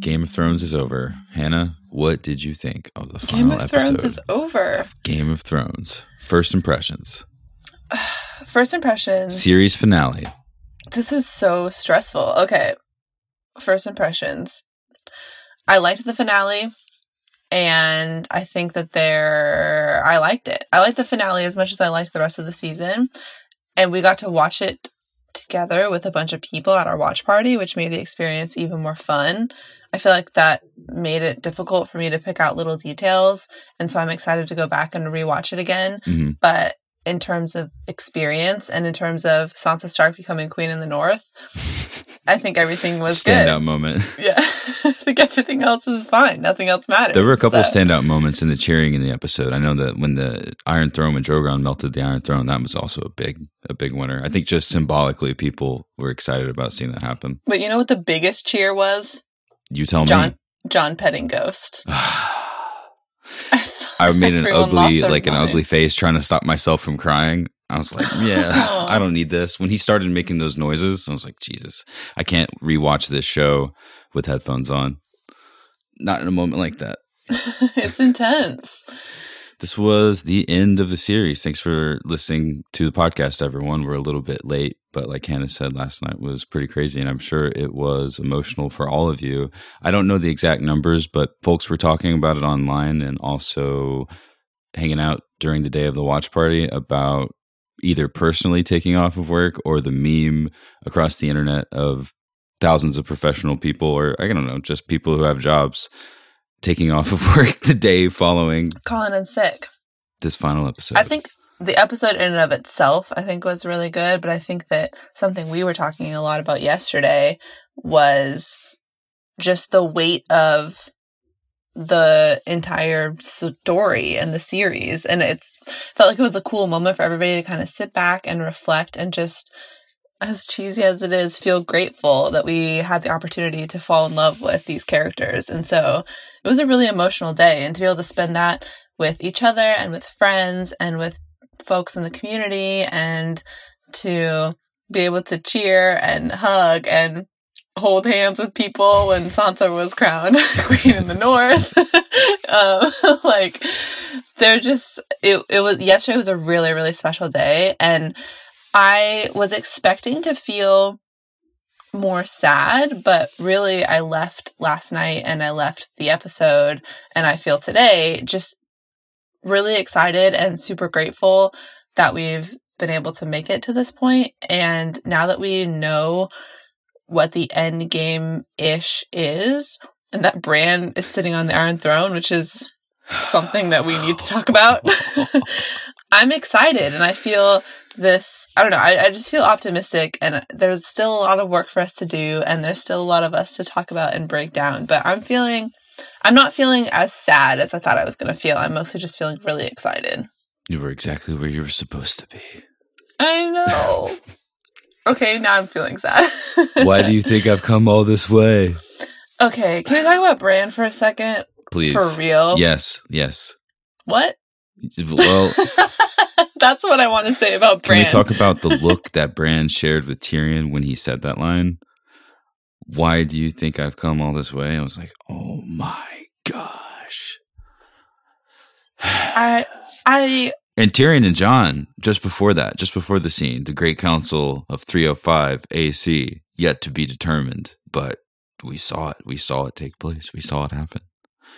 Game of Thrones is over. Hannah, what did you think of the final Game of episode Thrones is over. Game of Thrones? First impressions, First impressions. series finale. This is so stressful. Okay. First impressions. I liked the finale and I think that there I liked it. I liked the finale as much as I liked the rest of the season. And we got to watch it together with a bunch of people at our watch party, which made the experience even more fun. I feel like that made it difficult for me to pick out little details. And so I'm excited to go back and rewatch it again. Mhm. But in terms of experience and in terms of Sansa Stark becoming queen in the north, I think everything was a Standout good. moment. Yeah. I think everything else is fine. Nothing else matters. There were a couple So- standout moments in the cheering in the episode. I know that when the Iron Throne, and Drogon melted the Iron Throne, that was also a big, a big winner. I think just symbolically, people were excited about seeing that happen. But you know what the biggest cheer was? You tell Jon me. Jon petting Ghost. I made an ugly, like an ugly face, trying to stop myself from crying. I was like, yeah, I don't need this. When he started making those noises, I was like, Jesus, I can't rewatch this show with headphones on. Not in a moment like that. it's intense. This was the end of the series. Thanks for listening to the podcast, everyone. We're a little bit late, but like Hannah said, last night was pretty crazy, and I'm sure it was emotional for all of you. I don't know the exact numbers, but folks were talking about it online and also hanging out during the day of the watch party about either personally taking off of work or the meme across the internet of thousands of professional people, or I don't know, just people who have jobs taking off of work the day following Calling in sick. this final episode. I think the episode in and of itself, I think, was really good. But I think that something we were talking a lot about yesterday was just the weight of the entire story and the series. And it's felt like it was a cool moment for everybody to kind of sit back and reflect and just, as cheesy as it is, feel grateful that we had the opportunity to fall in love with these characters. And so it was a really emotional day. And to be able to spend that with each other and with friends and with folks in the community and to be able to cheer and hug and hold hands with people when Sansa was crowned queen in the north. um, like they're just it it was yesterday was a really really special day and I was expecting to feel more sad, but really I left last night and I left the episode and I feel today just really excited and super grateful that we've been able to make it to this. And now that we know what the end game ish is, and that Bran is sitting on the Iron Throne, which is something that we need to talk about, I'm excited and I feel this I don't know, I, I just feel optimistic and there's still a lot of work for us to do and there's still a lot of us to talk about and break down. But I'm feeling I'm not feeling as sad as I thought I was gonna feel. I'm mostly just feeling really excited. you were exactly where you were supposed to be. I know. okay, now I'm feeling sad. Why do you think I've come all this way? Okay, can we talk about Bran for a second? Please. For real? Yes, yes. What? Well, That's what I want to say about Bran. can we talk about the look that Bran shared with Tyrion when he said that line? Why do you think I've come all this way? I was like, oh my gosh. I I And Tyrion and Jon, just before that, just before the scene, the Great Council of 305 AC, yet to be determined. But we saw it. We saw it take place. We saw it happen.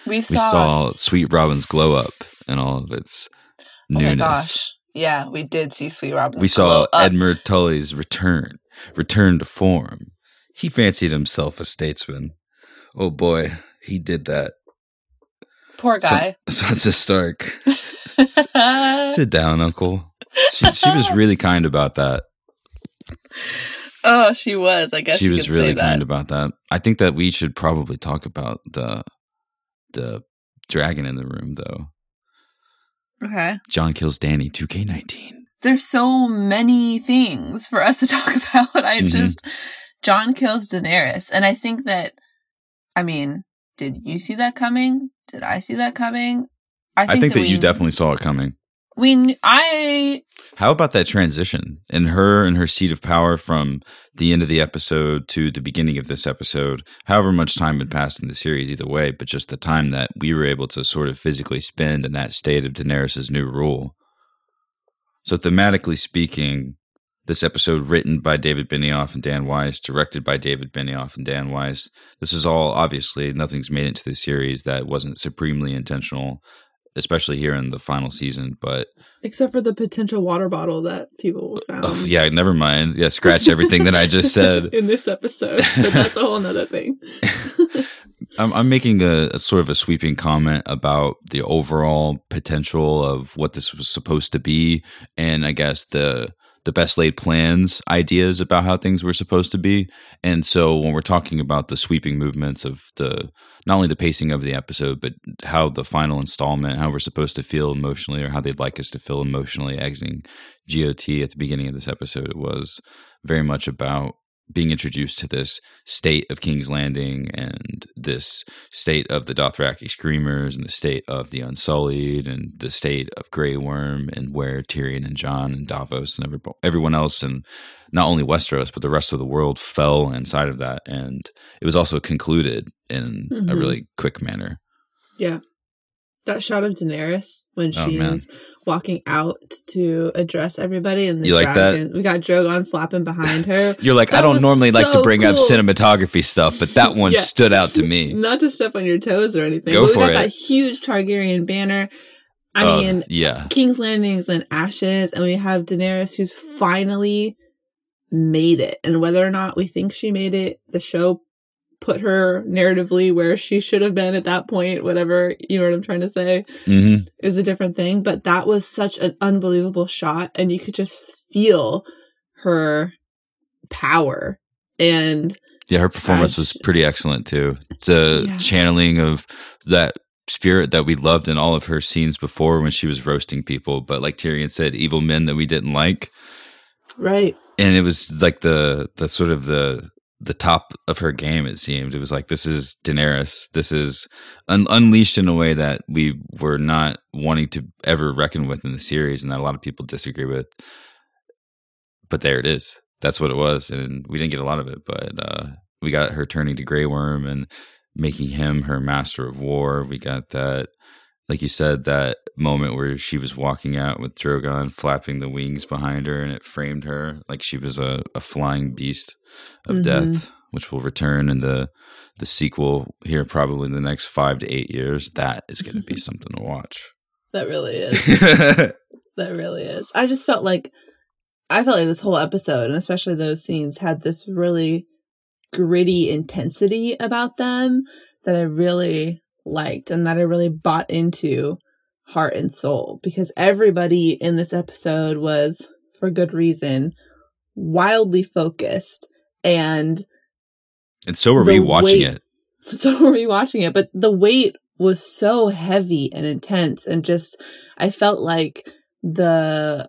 we We saw, saw Sweet Robin's glow up and all of its Oh my newness. gosh. Yeah, we did see Sweet Robin. we saw. Edmure Tully's return, return to form. He fancied himself a statesman. Oh boy, he did that. Poor guy. So- guy. Sansa Stark. Sit down, Uncle. She, she was really kind about that. oh, she was. I guess she was really kind about that. I think that we should probably talk about the the dragon in the room, though. Okay. Jon kills Danny. Two K nineteen. There's so many things for us to talk about. I Mhm. just Jon kills Daenerys, and I think that. I mean, did you see that coming? Did I see that coming? I think, that, we, you definitely saw it coming. we I How about that transition in her and her seat of power from the end of the episode to the beginning of this episode? However much time had passed in the series, either way, but just the time that we were able to sort of physically spend in that state of Daenerys' new rule. So thematically speaking, this episode written by David Benioff and Dan Weiss, directed by David Benioff and Dan Weiss. This is all obviously nothing's made into the series that wasn't supremely intentional, especially here in the final season. But Except for the potential water bottle that people oh, found. oh, yeah, never mind. Yeah, scratch everything that I just said. in this episode. But that's a whole nother thing. I'm, I'm making a, a sort of a sweeping comment about the overall potential of what this was supposed to be, and I guess the the best laid plans ideas about how things were supposed to be. And so when we're talking about the sweeping movements of the not only the pacing of the episode, but how the final installment, how we're supposed to feel emotionally or how they'd like us to feel emotionally exiting GOT at the beginning of this episode, it was very much about being introduced to this state of King's Landing and this state of the Dothraki Screamers and the state of the Unsullied and the state of Grey Worm and where Tyrion and Jon and Davos and everyone else and not only Westeros but the rest of the world fell inside of that and it was also concluded in a Mhm. really quick manner. Yeah. That shot of Daenerys when Oh, man. she's walking out to address everybody and the You like that? dragon. We got Drogon flapping behind her. You're like, I don't normally like to so bring up cinematography stuff, but that one Yeah. stood out to me. Not to step on your toes or anything. Go but for we got it. that huge Targaryen banner. I Uh, mean, yeah. King's Landing is in ashes, and we have Daenerys who's finally made it. And whether or not we think she made it, the show put her narratively where she should have been at that point, whatever, you know what I'm trying to say, hmm is a different thing. But that was such an unbelievable shot, and you could just feel her power. And Yeah, her performance was pretty excellent too. The Yeah. channeling of that spirit that we loved in all of her scenes before when she was roasting people, but like Tyrion said, evil men that we didn't like. right. And it was like the the sort of the the top of her game. It seemed it was like this is Daenerys. This is un- unleashed in a way that we were not wanting to ever reckon with in the series, and that a lot of people disagree with. But there it is. That's what it was, and we didn't get a lot of it, but uh, we got her turning to Grey Worm and making him her master of war. We got that, like you said, that moment where she was walking out with Drogon flapping the wings behind her, and it framed her like she was a, a flying beast of Mhm. death, which will return in the the sequel here probably in the next five to eight years. That is going to be something to watch. That really is. That really is. I just felt like I felt like this whole episode, and especially those scenes, had this really gritty intensity about them that I really liked and that I really bought into heart and soul because everybody in this episode was, for good reason, wildly focused. And and so The we watching weight- it. so were we watching it, but the weight was so heavy and intense and just I felt like the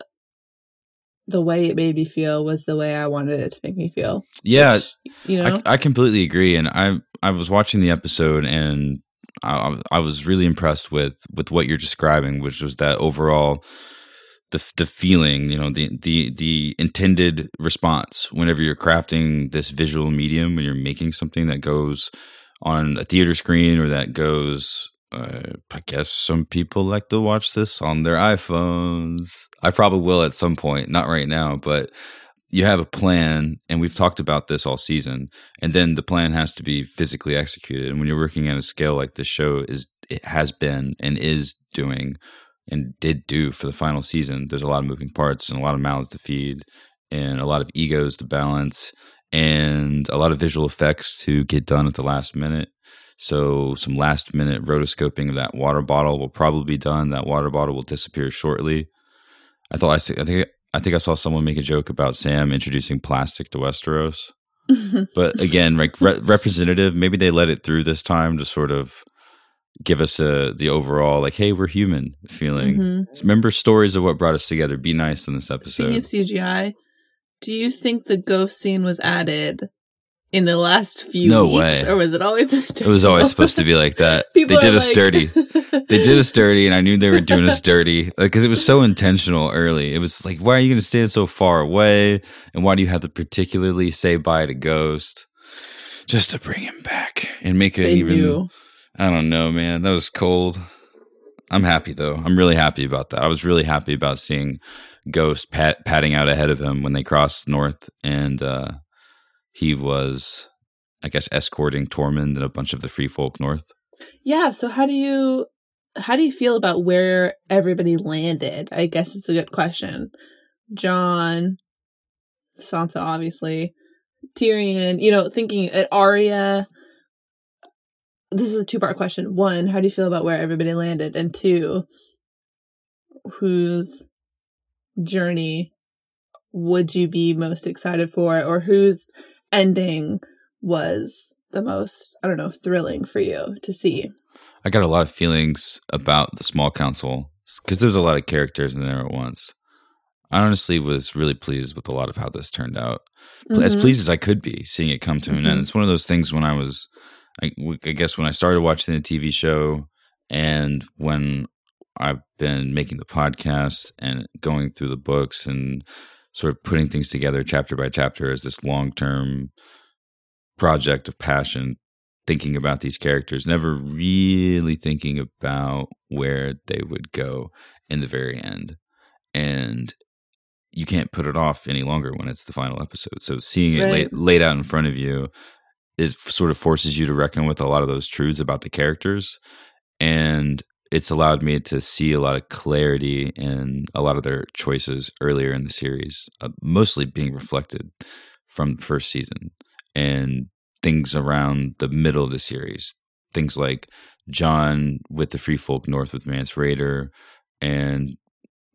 the way it made me feel was the way I wanted it to make me feel. Yeah, which, you know. I, I completely agree, and I I was watching the episode, and I, I was really impressed with with what you're describing, which was that overall the the feeling, you know, the the the intended response whenever you're crafting this visual medium, when you're making something that goes on a theater screen or that goes. Uh, I guess some people like to watch this on their iPhones. I probably will at some point, not right now, but you have a plan, and we've talked about this all season, and then the plan has to be physically executed. And when you're working at a scale like this show is, it has been and is doing, and did do for the final season, there's a lot of moving parts and a lot of mouths to feed, and a lot of egos to balance, and a lot of visual effects to get done at the last minute. So some last minute rotoscoping of that water bottle will probably be done. That water bottle will disappear shortly. I thought I, I think I think I saw someone make a joke about Sam introducing plastic to Westeros. But again, like re- representative, maybe they let it through this time to sort of give us a the overall like, hey, we're human feeling. Mhm. Remember stories of what brought us together. Be nice in this episode. Speaking of CGI, do you think the ghost scene was added in the last few No weeks, way. or was it always? It was always supposed to be like that. They did us like- dirty. They did us dirty, and I knew they were doing us dirty because it was so intentional early. It was like, why are you going to stand so far away? And why do you have to particularly say bye to Ghost? Just to bring him back and make it They even. knew. I don't know, man. That was cold. I'm happy though. I'm really happy about that. I was really happy about seeing Ghost pat, patting out ahead of him when they crossed north, and uh, he was, I guess, escorting Tormund and a bunch of the free folk north. Yeah. So how do you how do you feel about where everybody landed? I guess it's a good question. Jon, Sansa, obviously, Tyrion. You know, thinking at Arya. This is a two part question. One, how do you feel about where everybody landed? And two, whose journey would you be most excited for, or whose ending was the most, I don't know, thrilling for you to see? I got a lot of feelings about the small council because there's a lot of characters in there at once. I honestly was really pleased with a lot of how this turned out. As Mhm. pleased as I could be seeing it come to an end. Mhm. It's one of those things when I was, I, I guess, when I started watching the TV show and when I've been making the podcast and going through the books and sort of putting things together chapter by chapter as this long term project of passion thinking about these characters, never really thinking about where they would go in the very end. And you can't put it off any longer when it's the final episode. So seeing it Right. laid, laid out in front of you, it sort of forces you to reckon with a lot of those truths about the characters. And it's allowed me to see a lot of clarity in a lot of their choices earlier in the series, uh, mostly being reflected from first season and things around the middle of the series. Things like Jon with the Free Folk North with Mance Rayder, and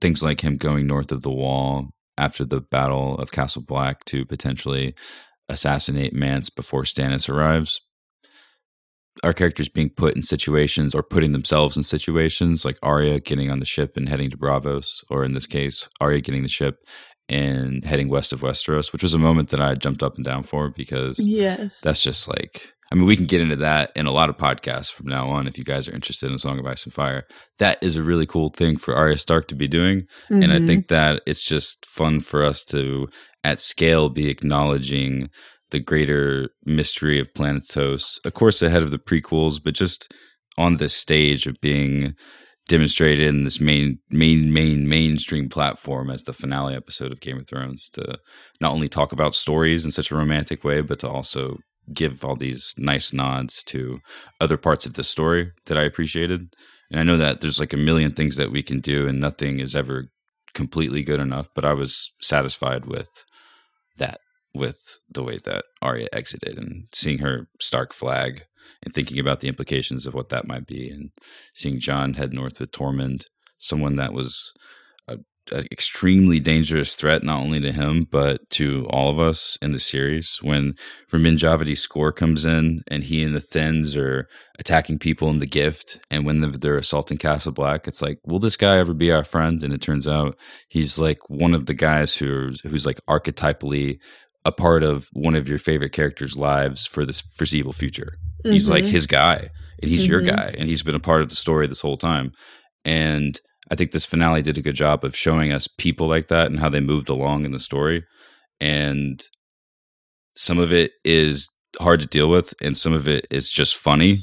things like him going north of the wall after the Battle of Castle Black to potentially assassinate Mance before Stannis arrives. Our characters being put in situations or putting themselves in situations like Arya getting on the ship and heading to Braavos, or in this case, Arya getting the ship and heading west of Westeros, which was a moment that I jumped up and down for because Yes. that's just like I mean, we can get into that in a lot of podcasts from now on if you guys are interested in Song of Ice and Fire. That is a really cool thing for Arya Stark to be doing. And I Mhm. think that it's just fun for us to, at scale, be acknowledging the greater mystery of Planetos, of course, ahead of the prequels, but just on this stage of being demonstrated in this main, main, main, mainstream platform as the finale episode of Game of Thrones to not only talk about stories in such a romantic way, but to also give all these nice nods to other parts of the story that I appreciated. And I know that there's like a million things that we can do, and nothing is ever completely good enough. But I was satisfied with that, with the way that Arya exited and seeing her Stark flag and thinking about the implications of what that might be, and seeing Jon head north with Tormund, someone that was a, a extremely dangerous threat, not only to him but to all of us in the series. When Ramin Djawadi's score comes in, and he and the Thenns are attacking people in the Gift, and when they're assaulting Castle Black, it's like, will this guy ever be our friend? And it turns out he's like one of the guys who's who's like archetypally a part of one of your favorite characters' lives for this foreseeable future. He's like Mhm. his guy, and he's your Mhm. guy, and he's been a part of the story this whole time. And I think this finale did a good job of showing us people like that and how they moved along in the story. And some of it is hard to deal with, and some of it is just funny,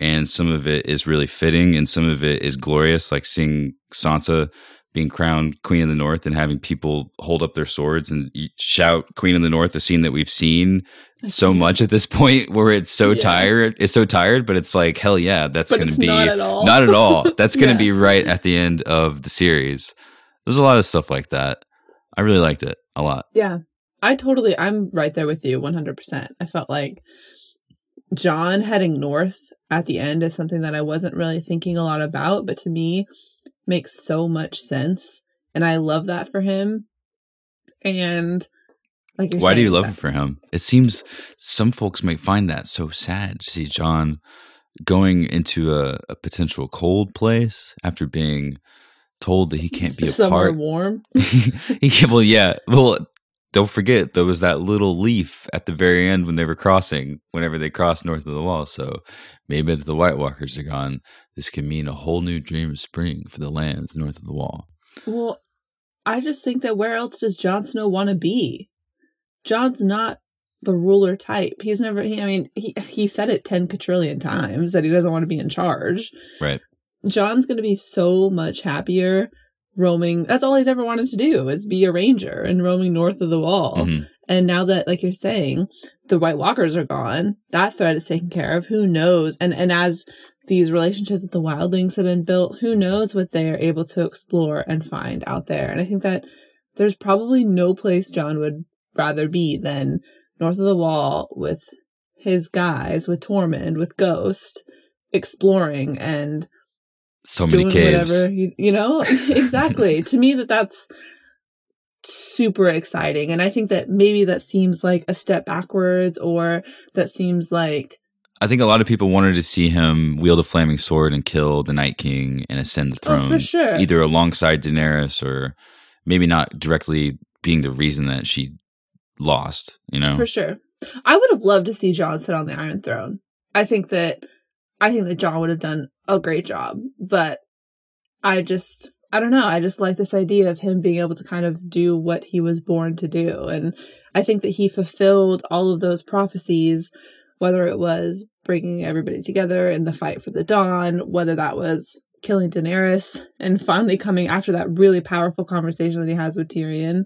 and some of it is really fitting, and some of it is glorious, like seeing Sansa being crowned Queen of the North and having people hold up their swords and shout Queen of the North, a scene that we've seen so much at this point where it's so Yeah. tired. It's so tired, but it's like, hell yeah, that's going to be not at all. not at all. That's going to Yeah. be right at the end of the series. There's a lot of stuff like that. I really liked it a lot. Yeah. I totally, I'm right there with you 100%. I felt like Jon heading north at the end is something that I wasn't really thinking a lot about, but to me makes so much sense. And I love that for him. And like, Why do you love uh, it for him? It seems some folks might find that so sad to see Jon going into a, a potential cold place after being told that he can't be a somewhere part. warm? he, well, yeah. Well, don't forget there was that little leaf at the very end when they were crossing, whenever they crossed north of the wall. So maybe if the White Walkers are gone, this could mean a whole new dream of spring for the lands north of the wall. Well, I just think that where else does Jon Snow want to be? Jon's not the ruler type. He's never. He, I mean, he he said it ten quadrillion times that he doesn't want to be in charge. Right. Jon's going to be so much happier roaming. That's all he's ever wanted to do is be a ranger and roaming north of the wall. Mm-hmm. And now that, like you're saying, the White Walkers are gone, that threat is taken care of. Who knows? And and as these relationships with the wildlings have been built, who knows what they are able to explore and find out there. And I think that there's probably no place Jon would rather be than north of the wall with his guys, with Tormund, with Ghost, exploring and so many caves. Whatever, you, you know, exactly. to me, that that's super exciting, and I think that maybe that seems like a step backwards, or that seems like. I think a lot of people wanted to see him wield a flaming sword and kill the Night King and ascend the throne, oh, for sure. either alongside Daenerys or maybe not directly being the reason that she lost. You know, for sure. I would have loved to see Jon sit on the Iron Throne. I think that I think that Jon would have done a great job, but I just I don't know. I just like this idea of him being able to kind of do what he was born to do. And I think that he fulfilled all of those prophecies, whether it was bringing everybody together in the fight for the dawn, whether that was killing Daenerys and finally coming after that really powerful conversation that he has with Tyrion.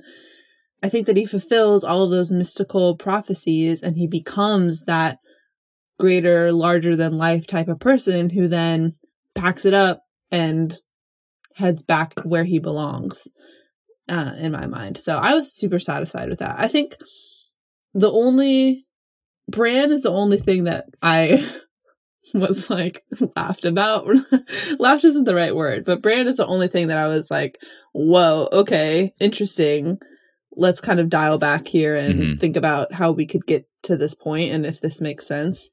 I think that he fulfills all of those mystical prophecies and he becomes that greater, larger than life type of person who then packs it up and heads back where he belongs uh, in my mind. So I was super satisfied with that. I think the only brand is the only thing that I was like laughed about. laughed isn't the right word, but brand is the only thing that I was like, whoa, okay, interesting. Let's kind of dial back here and mm-hmm. think about how we could get to this point and if this makes sense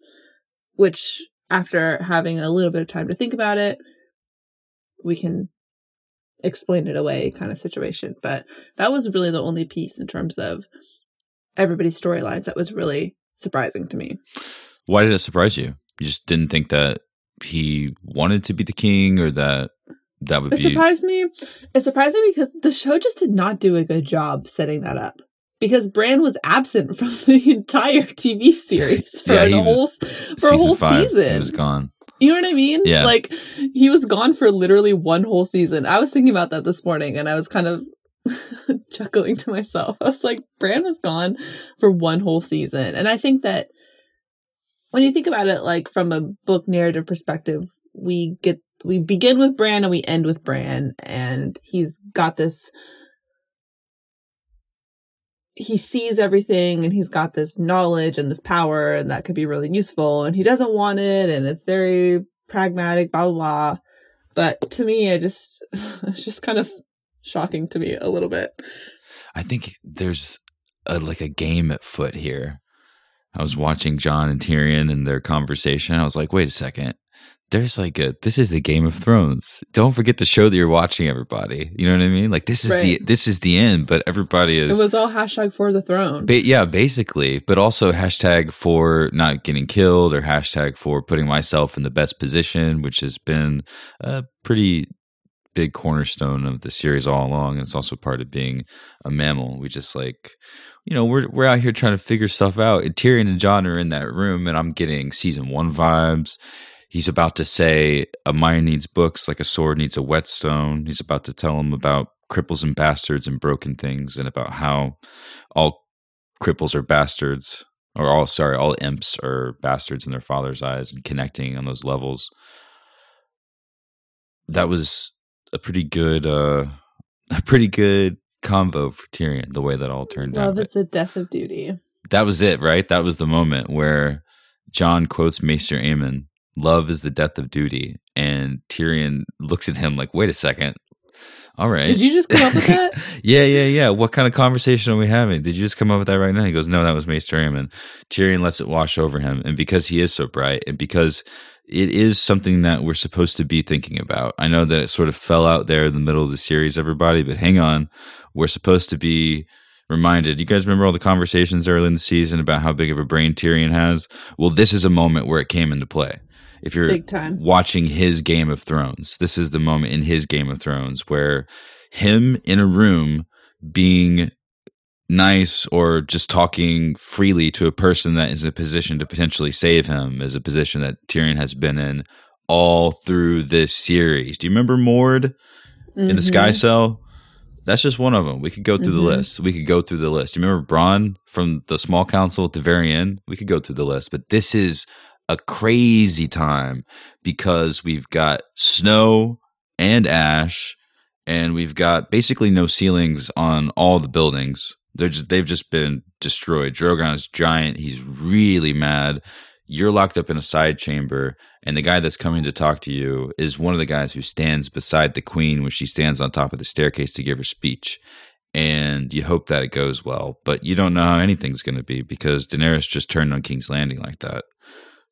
which after having a little bit of time to think about it, we can explain it away kind of situation. But that was really the only piece in terms of everybody's storylines that was really surprising to me. Why did it surprise you? You just didn't think that he wanted to be the king or that that would it be It surprised me. It surprised me because the show just did not do a good job setting that up because Bran was absent from the entire TV series for yeah, a whole for a whole five, season. He was gone. You know what I mean? Yeah. Like he was gone for literally one whole season. I was thinking about that this morning and I was kind of chuckling to myself. I was like, Bran was gone for one whole season. And I think that when you think about it like from a book narrative perspective, we get we begin with Bran and we end with Bran and he's got this he sees everything and he's got this knowledge and this power and that could be really useful and he doesn't want it and it's very pragmatic, blah, blah, blah. But to me, I just, it's just kind of shocking to me a little bit. I think there's a, like a game at foot here. I was watching Jon and Tyrion and their conversation. I was like, wait a second there's like a this is the Game of Thrones. Don't forget the show that you're watching, everybody. You know what I mean? Like this is right. the this is the end, but everybody is. It was all hashtag for the throne. Ba- yeah, basically, but also hashtag for not getting killed or hashtag for putting myself in the best position, which has been a pretty big cornerstone of the series all along. And it's also part of being a mammal. We just like, you know, we're we're out here trying to figure stuff out. And Tyrion and Jon are in that room, and I'm getting season one vibes he's about to say a mine needs books like a sword needs a whetstone. He's about to tell him about cripples and bastards and broken things and about how all cripples are bastards or all sorry, all imps are bastards in their father's eyes and connecting on those levels. That was a pretty good uh a pretty good convo for Tyrion, the way that all turned Love out. Love is the death of duty. That was it, right? That was the moment where Jon quotes Maester Aemon love is the death of duty. And Tyrion looks at him like, wait a second. All right. Did you just come up with that? yeah, yeah, yeah. What kind of conversation are we having? Did you just come up with that right now? He goes, no, that was Maester Aemon. Tyrion lets it wash over him. And because he is so bright and because it is something that we're supposed to be thinking about. I know that it sort of fell out there in the middle of the series, everybody, but hang on. We're supposed to be reminded. You guys remember all the conversations early in the season about how big of a brain Tyrion has? Well, this is a moment where it came into play. If you're watching his Game of Thrones, this is the moment in his Game of Thrones where him in a room being nice or just talking freely to a person that is in a position to potentially save him is a position that Tyrion has been in all through this series. Do you remember Mord in the Sky Mhm. Cell? That's just one of them. We could go through Mhm. the list. We could go through the list. Do you remember Bronn from the Small Council at the very end? We could go through the list, but this is a crazy time because we've got snow and ash, and we've got basically no ceilings on all the buildings. They're just, they've just been destroyed. Drogon is giant. He's really mad. You're locked up in a side chamber, and the guy that's coming to talk to you is one of the guys who stands beside the queen when she stands on top of the staircase to give her speech. And you hope that it goes well, but you don't know how anything's going to be because Daenerys just turned on King's Landing like that.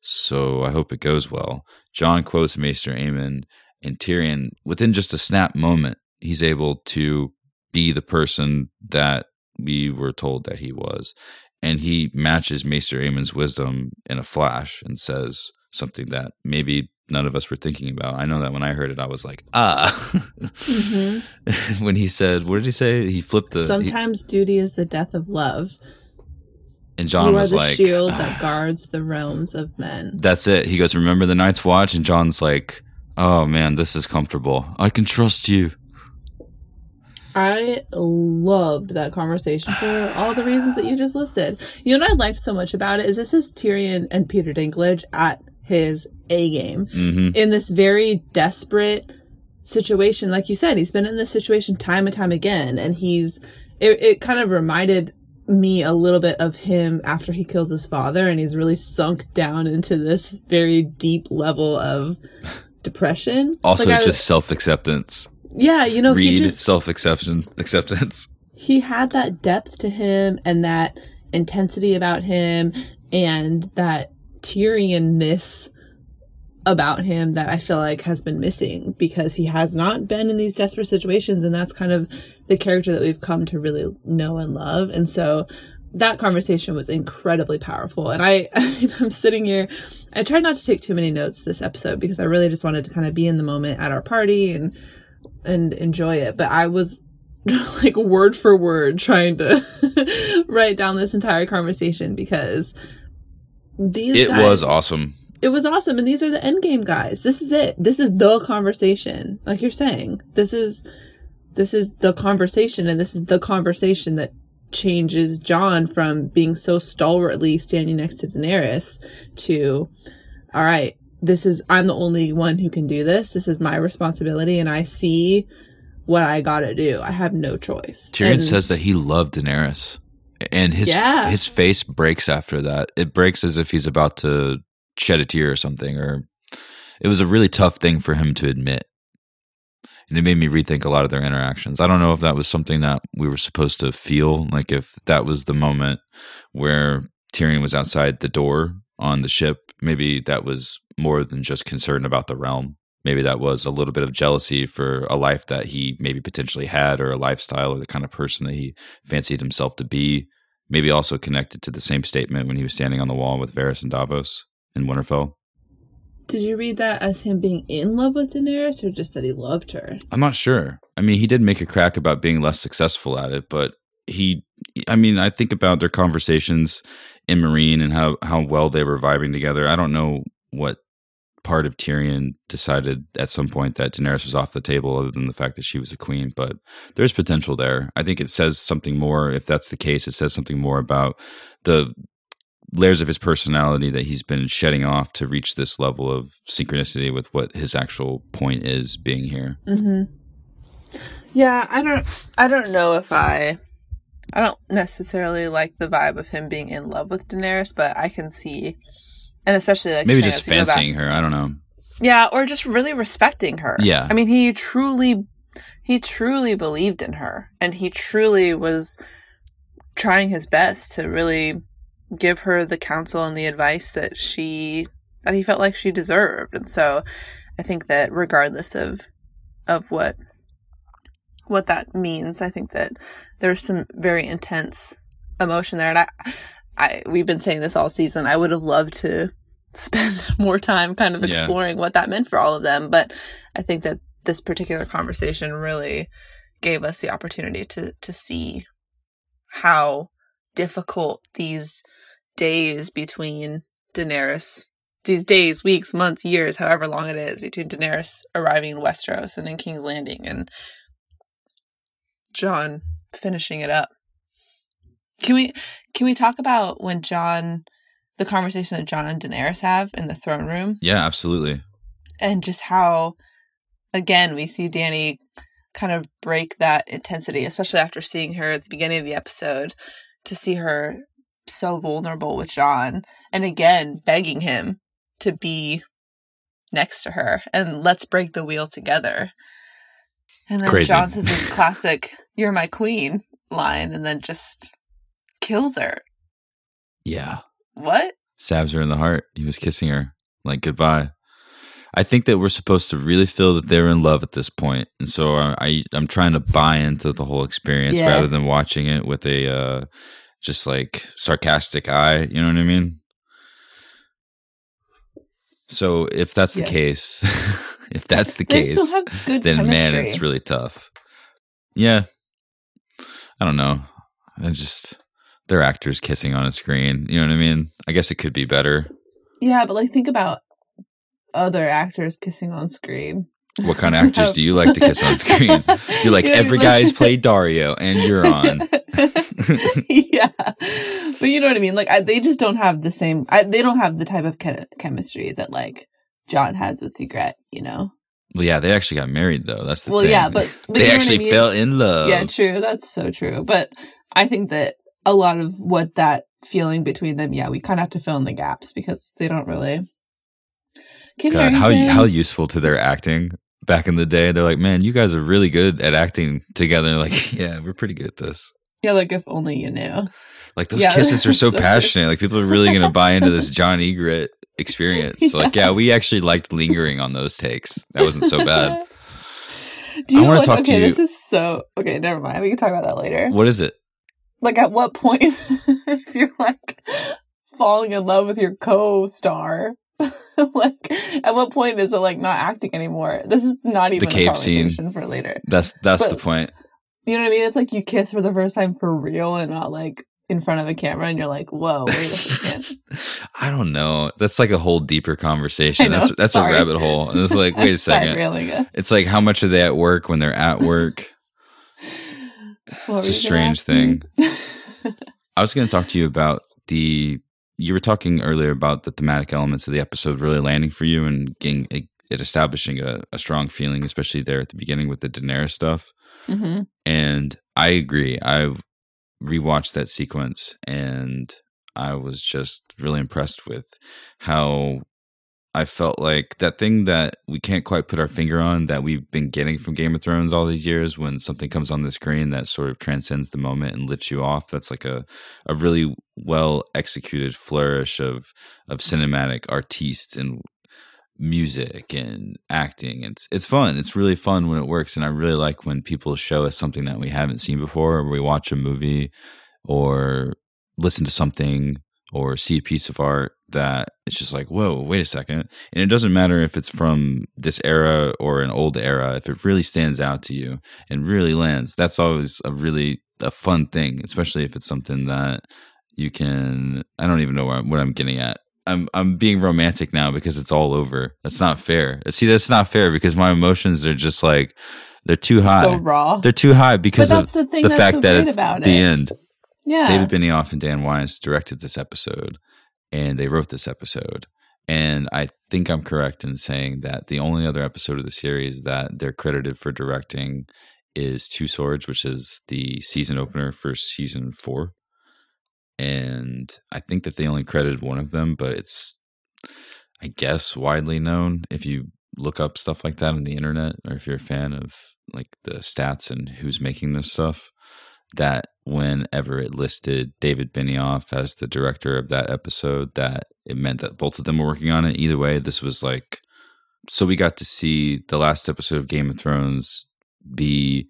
So I hope it goes well. Jon quotes Maester Aemon, and Tyrion, within just a snap moment, he's able to be the person that we were told that he was. And he matches Maester Aemon's wisdom in a flash and says something that maybe none of us were thinking about. I know that when I heard it, I was like, ah. Mhm. when he said, what did he say? He flipped the. he- Sometimes duty is the death of love. and Jon you are was the like, shield "Ah." that guards the realms of men. That's it. He goes, Remember the Night's Watch? And Jon's like, Oh man, this is comfortable. I can trust you. I loved that conversation for all the reasons that you just listed. You know what I liked so much about it is this is Tyrion and Peter Dinklage at his A game hmm in this very desperate situation. Like you said, he's been in this situation time and time again, and he's it, it kind of reminded me a little bit of him after he kills his father, and he's really sunk down into this very deep level of depression. Also, Like, I- just self acceptance. Yeah, you know, he Read just self acceptance. Acceptance. he had that depth to him and that intensity about him and that Tyrion-ness about him that I feel like has been missing because he has not been in these desperate situations and that's kind of the character that we've come to really know and love. And so that conversation was incredibly powerful. And I, I'm sitting here, I tried not to take too many notes this episode because I really just wanted to kind of be in the moment at our party and, and enjoy it. But I was like word for word trying to write down this entire conversation because these It guys- was awesome. it was awesome and these are the end game guys this is it this is the conversation like you're saying this is this is the conversation and this is the conversation that changes jon from being so stalwartly standing next to daenerys to all right this is i'm the only one who can do this this is my responsibility and i see what i gotta do i have no choice Tyrion And- says that he loved Daenerys, and his Yeah. his face breaks after that. It breaks as if he's about to shed a tear or something. Or it was a really tough thing for him to admit, and it made me rethink a lot of their interactions. I don't know if that was something that we were supposed to feel, like if that was the moment where Tyrion was outside the door on the ship. Maybe that was more than just concern about the realm. Maybe that was a little bit of jealousy for a life that he maybe potentially had, or a lifestyle, or the kind of person that he fancied himself to be. Maybe also connected to the same statement when he was standing on the wall with Varys and Davos in Winterfell. did you read that as him being in love with daenerys or just that he loved her I'm not sure. I mean, he did make a crack about being less successful at it, but he, I mean, I think about their conversations in Meereen and how, how well they were vibing together. I don't know what part of Tyrion decided at some point that Daenerys was off the table, other than the fact that she was a queen. But there's potential there. I think it says something more. If that's the case, it says something more about the layers of his personality that he's been shedding off to reach this level of synchronicity with what his actual point is being here. mm-hmm Yeah, I don't I don't know if I I don't necessarily like the vibe of him being in love with Daenerys, but I can see and especially like Maybe just fancying her. I don't know. Yeah, or just really respecting her. Yeah. I mean, he truly he truly believed in her and he truly was trying his best to really give her the counsel and the advice that she that he felt like she deserved. And so I think that regardless of of what what that means. I think that there's some very intense emotion there, and I, I we've been saying this all season. I would have loved to spend more time kind of Yeah. exploring what that meant for all of them, but I think that this particular conversation really gave us the opportunity to to see how difficult these days between Daenerys these days, weeks, months, years, however long it is between Daenerys arriving in Westeros and in King's Landing and Jon finishing it up. Can we can we talk about when Jon the conversation that Jon and Daenerys have in the throne room Yeah, absolutely. and just how again we see Danny kind of break that intensity, especially after seeing her at the beginning of the episode, to see her so vulnerable with John and again begging him to be next to her and let's break the wheel together. And then Crazy. Jon says his classic, You're my queen line and then just kills her. Yeah. What? Stabs her in the heart. He was kissing her like goodbye. I think that we're supposed to really feel that they're in love at this point, and so I, I I'm trying to buy into the whole experience Yeah. rather than watching it with a uh, just like sarcastic eye. You know what I mean? So if that's the Yes. case, if that's the They case, still have good then man, it's really tough. Yeah, I don't know. I just they're actors kissing on a screen. You know what I mean? I guess it could be better. Yeah, but like think about other actors kissing on screen. What kind of actors do you like to kiss on screen? You're like You know what I every mean? guy's played Daario, and you're on. yeah, but you know what I mean. Like I, they just don't have the same. I, they don't have the type of che- chemistry that like Jon has with Ygritte. You know. Well, yeah, they actually got married though. That's the Well, thing. yeah, but, but they what I actually mean? fell in love. Yeah, true. That's so true. But I think that a lot of what that feeling between them, yeah, we kind of have to fill in the gaps because they don't really. Kit God, how how useful to their acting back in the day. They're like, man, you guys are really good at acting together. Like, yeah, we're pretty good at this. yeah, like if only you knew. Like those Yeah, kisses are so so passionate. Like people are really going to buy into this Jon Ygritte experience. So, like, yeah, we actually liked lingering on those takes. That wasn't so bad. Do you I wanna like- talk to okay, you- this is so okay. Never mind. We can talk about that later. What is it? Like, at what point, if you're like falling in love with your co-star, like, at what point is it like not acting anymore? This is not even the cave scene. for later. That's that's But- the point. You know what I mean? It's like you kiss for the first time for real and not like in front of a camera, and you're like, "Whoa, wait a second. I don't know. That's like a whole deeper conversation. Know, that's that's sorry. a rabbit hole. And it's like, wait a second. It's like how much are they at work when they're at work? It's a were you gonna strange thing. I was going to talk to you about the. You were talking earlier about the thematic elements of the episode really landing for you and getting it, it establishing a, a strong feeling, especially there at the beginning with the Daenerys stuff. Mhm. And I agree. I rewatched that sequence and I was just really impressed with how I felt like that thing that we can't quite put our finger on that we've been getting from Game of Thrones all these years when something comes on the screen that sort of transcends the moment and lifts you off. That's like a, a really well executed flourish of of cinematic artiste and music and acting. It's it's fun. It's really fun when it works, and I really like when people show us something that we haven't seen before, or we watch a movie, or listen to something, or see a piece of art that it's just like, whoa, wait a second. And it doesn't matter if it's from this era or an old era. If it really stands out to you and really lands, that's always a really a fun thing, especially if it's something that you can. I don't even know what I'm, what I'm getting at. I'm I'm being romantic now because it's all over. That's not fair. See, that's not fair because my emotions are just like they're too high. So raw. they're too high because of that's the thing the fact so that it's about the it. end. yeah. David Benioff and Dan Weiss directed this episode, and they wrote this episode. And I think I'm correct in saying that the only other episode of the series that they're credited for directing is Two Swords, which is the season opener for season four. And I think that they only credited one of them, but it's, I guess, widely known if you look up stuff like that on the internet, or if you're a fan of like the stats and who's making this stuff that whenever it listed David Benioff as the director of that episode, that it meant that both of them were working on it. Either way, this was like so we got to see the last episode of Game of Thrones be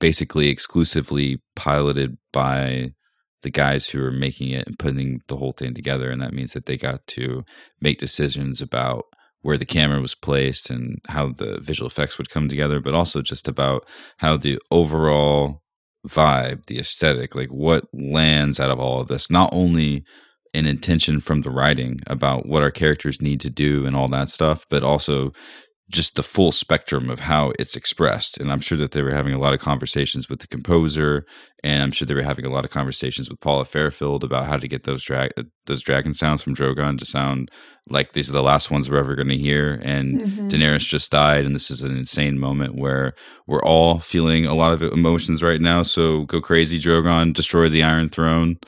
basically exclusively piloted by the guys who are making it and putting the whole thing together. And that means that they got to make decisions about where the camera was placed and how the visual effects would come together, but also just about how the overall vibe, the aesthetic, like what lands out of all of this, not only an intention from the writing about what our characters need to do and all that stuff, but also just the full spectrum of how it's expressed. And I'm sure that they were having a lot of conversations with the composer, and I'm sure they were having a lot of conversations with Paula Fairfield about how to get those drag those dragon sounds from Drogon to sound like these are the last ones we're ever going to hear. And mm-hmm. Daenerys just died, and this is an insane moment where we're all feeling a lot of emotions right now. So go crazy, Drogon, destroy the Iron Throne.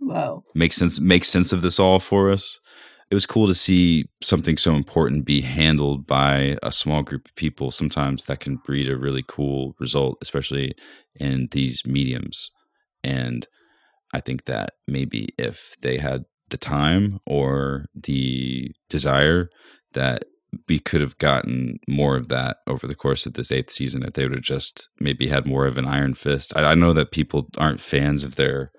Wow, make sense. Make sense of this all for us it was cool to see something so important be handled by a small group of people. Sometimes that can breed a really cool result, especially in these mediums. And I think that maybe if they had the time or the desire, that we could have gotten more of that over the course of this eighth season if they would have just maybe had more of an iron fist. I, I know that people aren't fans of their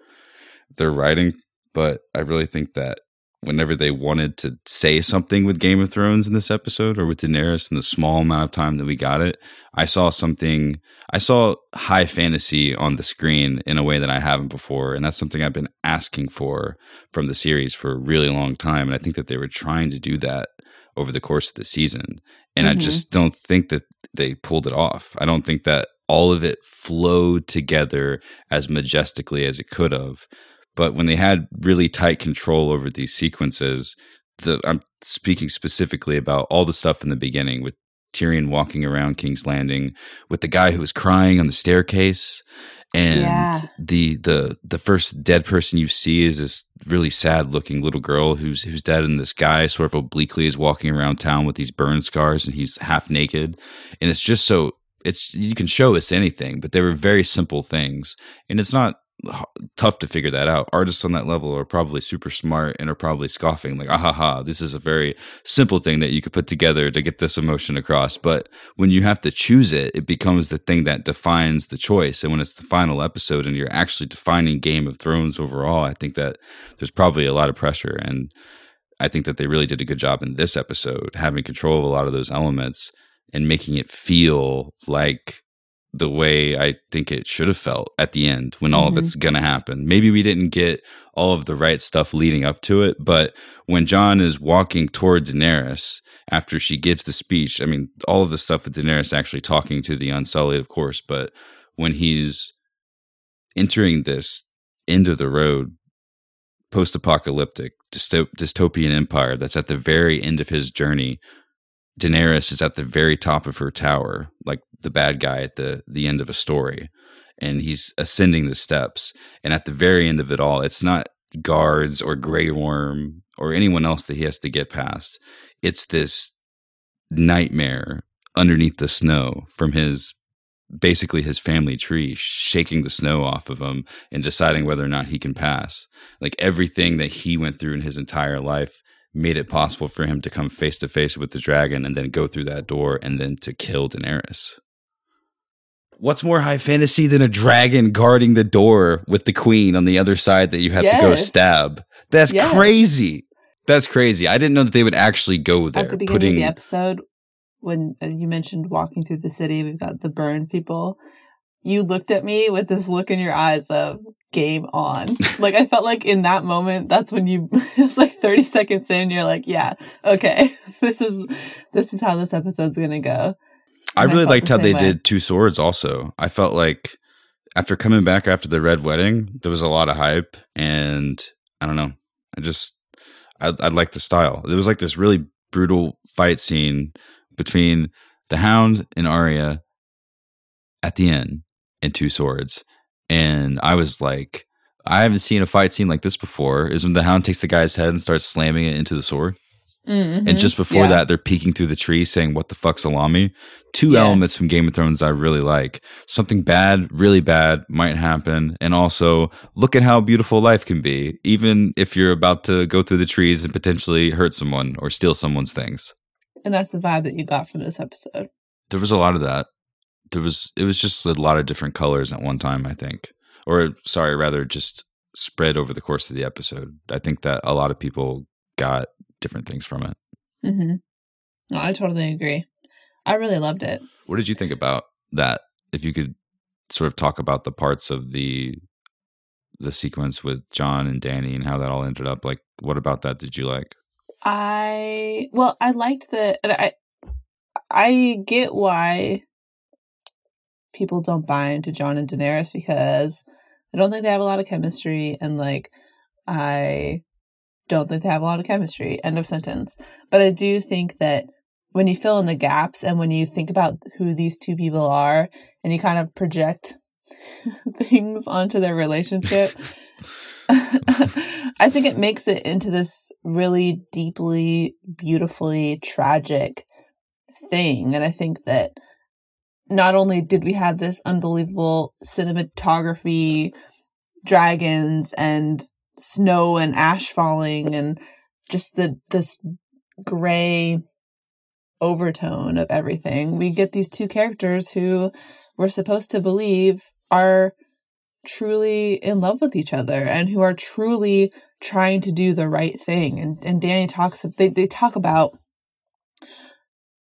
their writing, but I really think that whenever they wanted to say something with Game of Thrones in this episode or with Daenerys in the small amount of time that we got it, I saw something, I saw high fantasy on the screen in a way that I haven't before. And that's something I've been asking for from the series for a really long time. And I think that they were trying to do that over the course of the season. And mm-hmm. I just don't think that they pulled it off. I don't think that all of it flowed together as majestically as it could have. But when they had really tight control over these sequences, the I'm speaking specifically about all the stuff in the beginning with Tyrion walking around King's Landing with the guy who was crying on the staircase and yeah. the the the first dead person you see is this really sad looking little girl who's who's dead and this guy sort of obliquely is walking around town with these burn scars and he's half naked and it's just so it's you can show us anything but they were very simple things and it's not tough to figure that out. Artists on that level are probably super smart and are probably scoffing, like, ah ha ha, this is a very simple thing that you could put together to get this emotion across. But when you have to choose it, it becomes the thing that defines the choice. And when it's the final episode and you're actually defining Game of Thrones overall, I think that there's probably a lot of pressure. And I think that they really did a good job in this episode, having control of a lot of those elements and making it feel like the way I think it should have felt at the end when all mm-hmm. of it's going to happen. Maybe we didn't get all of the right stuff leading up to it, but when Jon is walking toward Daenerys after she gives the speech, I mean, all of the stuff with Daenerys actually talking to the Unsullied, of course, but when he's entering this end of the road, post apocalyptic, dystop- dystopian empire that's at the very end of his journey Daenerys is at the very top of her tower, like the bad guy at the the end of a story, and he's ascending the steps. And at the very end of it all, it's not guards or Grey Worm or anyone else that he has to get past. It's this nightmare underneath the snow from his basically his family tree, shaking the snow off of him and deciding whether or not he can pass. Like everything that he went through in his entire life made it possible for him to come face to face with the dragon and then go through that door and then to kill Daenerys. What's more high fantasy than a dragon guarding the door with the queen on the other side that you have yes. to go stab? That's yes. crazy. That's crazy. I didn't know that they would actually go there. At the beginning putting... of the episode, when as you mentioned walking through the city, we've got the burn people you looked at me with this look in your eyes of game on. like I felt like in that moment, that's when you it's like 30 seconds in, you're like, yeah, okay, this is this is how this episode's gonna go. And I really I liked the how they way. did two swords also. I felt like after coming back after the red wedding, there was a lot of hype and I don't know. I just I I like the style. It was like this really brutal fight scene between the hound and Arya at the end and two swords. And I was like, I haven't seen a fight scene like this before. Is when the hound takes the guy's head and starts slamming it into the sword. Mm-hmm. And just before yeah. that, they're peeking through the tree saying, What the fuck, salami? Two yeah. elements from Game of Thrones I really like. Something bad, really bad, might happen. And also, look at how beautiful life can be, even if you're about to go through the trees and potentially hurt someone or steal someone's things. And that's the vibe that you got from this episode. There was a lot of that there was it was just a lot of different colors at one time. I think, or sorry, rather just spread over the course of the episode. I think that a lot of people got different things from it. Mm-hmm. No, I totally agree. I really loved it. What did you think about that? If you could sort of talk about the parts of the the sequence with Jon and Danny and how that all ended up, like what about that did you like? I well, I liked the I I get why people don't buy into Jon and Daenerys because I don't think they have a lot of chemistry and like I don't think they have a lot of chemistry. End of sentence. But I do think that when you fill in the gaps and when you think about who these two people are and you kind of project things onto their relationship, I think it makes it into this really deeply, beautifully tragic thing. And I think that not only did we have this unbelievable cinematography, dragons and snow and ash falling and just the this gray overtone of everything. We get these two characters who we're supposed to believe are truly in love with each other and who are truly trying to do the right thing. And and Danny talks they they talk about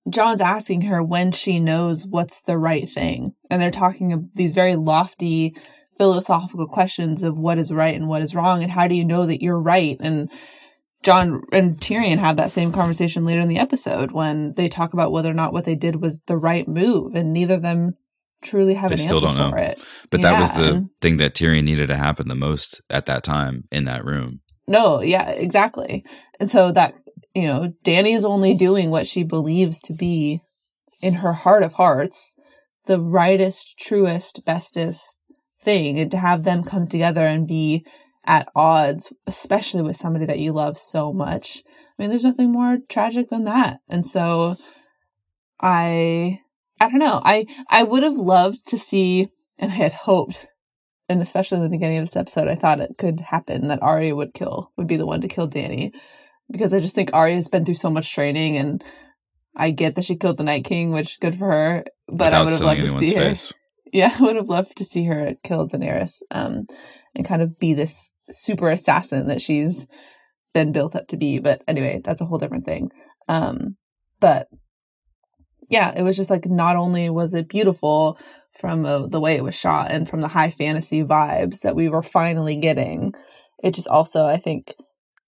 Jon's asking her when she knows what's the right thing. And they're talking of these very lofty philosophical questions of what is right and what is wrong and how do you know that you're right and Jon and Tyrion have that same conversation later in the episode when they talk about whether or not what they did was the right move and neither of them truly have they an still answer don't for know. it. But that was the thing that Tyrion needed to happen the most at that time in that room. No, yeah, exactly. And so that, you know, Danny is only doing what she believes to be in her heart of hearts the rightest, truest, bestest thing. And to have them come together and be at odds, especially with somebody that you love so much. I mean, there's nothing more tragic than that. And so I I don't know. I I would have loved to see and I had hoped and especially in the beginning of this episode, I thought it could happen that Arya would kill, would be the one to kill Danny. Because I just think Arya's been through so much training and I get that she killed the Night King, which good for her. But I would have loved to see her. Yeah, I would have loved to see her kill Daenerys, um, and kind of be this super assassin that she's been built up to be. But anyway, that's a whole different thing. Um, but yeah, it was just like not only was it beautiful from uh, the way it was shot and from the high fantasy vibes that we were finally getting, it just also I think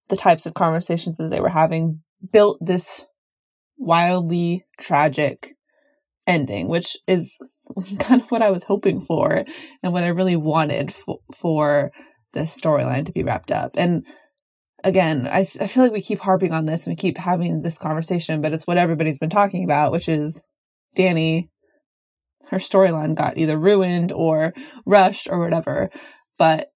the types of conversations that they were having built this wildly tragic ending, which is kind of what I was hoping for and what I really wanted for, for the storyline to be wrapped up. And again, I, I feel like we keep harping on this and we keep having this conversation, but it's what everybody's been talking about, which is Danny, her storyline got either ruined or rushed or whatever. But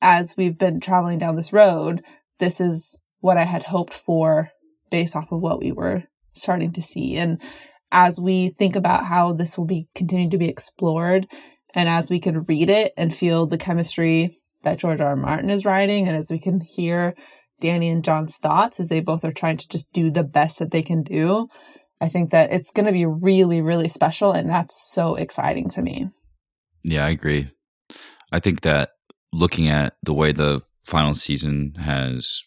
as we've been traveling down this road, this is what I had hoped for based off of what we were starting to see. And as we think about how this will be continuing to be explored, and as we can read it and feel the chemistry that George R. R. Martin is writing, and as we can hear Danny and Jon's thoughts as they both are trying to just do the best that they can do, I think that it's going to be really, really special. And that's so exciting to me. Yeah, I agree. I think that looking at the way the final season has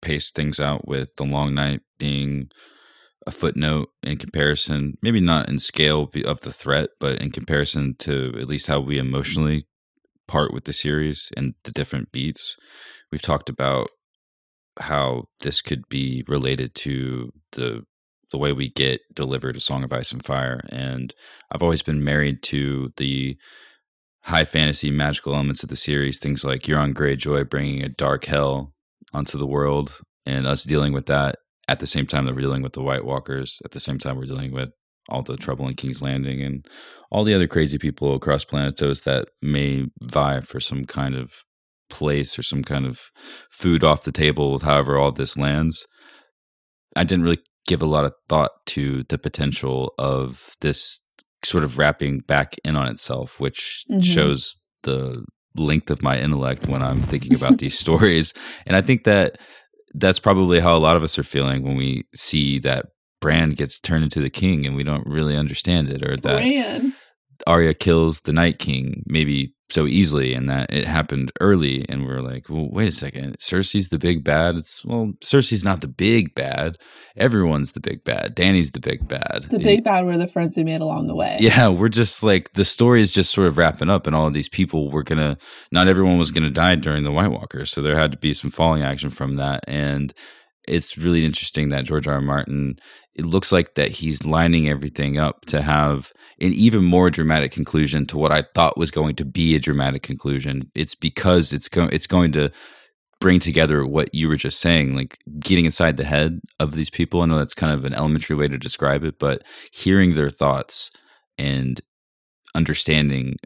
paced things out with the long night being a footnote in comparison, maybe not in scale of the threat, but in comparison to at least how we emotionally part with the series and the different beats. We've talked about how this could be related to the the way we get delivered a song of ice and fire and i've always been married to the high fantasy magical elements of the series things like you're Euron Greyjoy bringing a dark hell onto the world and us dealing with that at the same time that we're dealing with the White Walkers at the same time we're dealing with all the trouble in King's Landing and all the other crazy people across Planetos that may vie for some kind of place or some kind of food off the table with however all this lands. I didn't really give a lot of thought to the potential of this sort of wrapping back in on itself, which Mhm. shows the length of my intellect when I'm thinking about these stories. And I think that that's probably how a lot of us are feeling when we see that Bran gets turned into the king and we don't really understand it or that Bran. Arya kills the Night King maybe so easily and that it happened early and we're like, well, wait a second. Cersei's the big bad. It's well, Cersei's not the big bad. Everyone's the big bad. danny's the big bad. The big bad were the friends we made along the way. Yeah, we're just like the story is just sort of wrapping up and all of these people were gonna not everyone was gonna die during the White Walkers. So there had to be some falling action from that. And it's really interesting that George R. R. Martin, it looks like that he's lining everything up to have an even more dramatic conclusion to what I thought was going to be a dramatic conclusion. It's because it's going it's going to bring together what you were just saying, like getting inside the head of these people. I know that's kind of an elementary way to describe it, but hearing their thoughts and understanding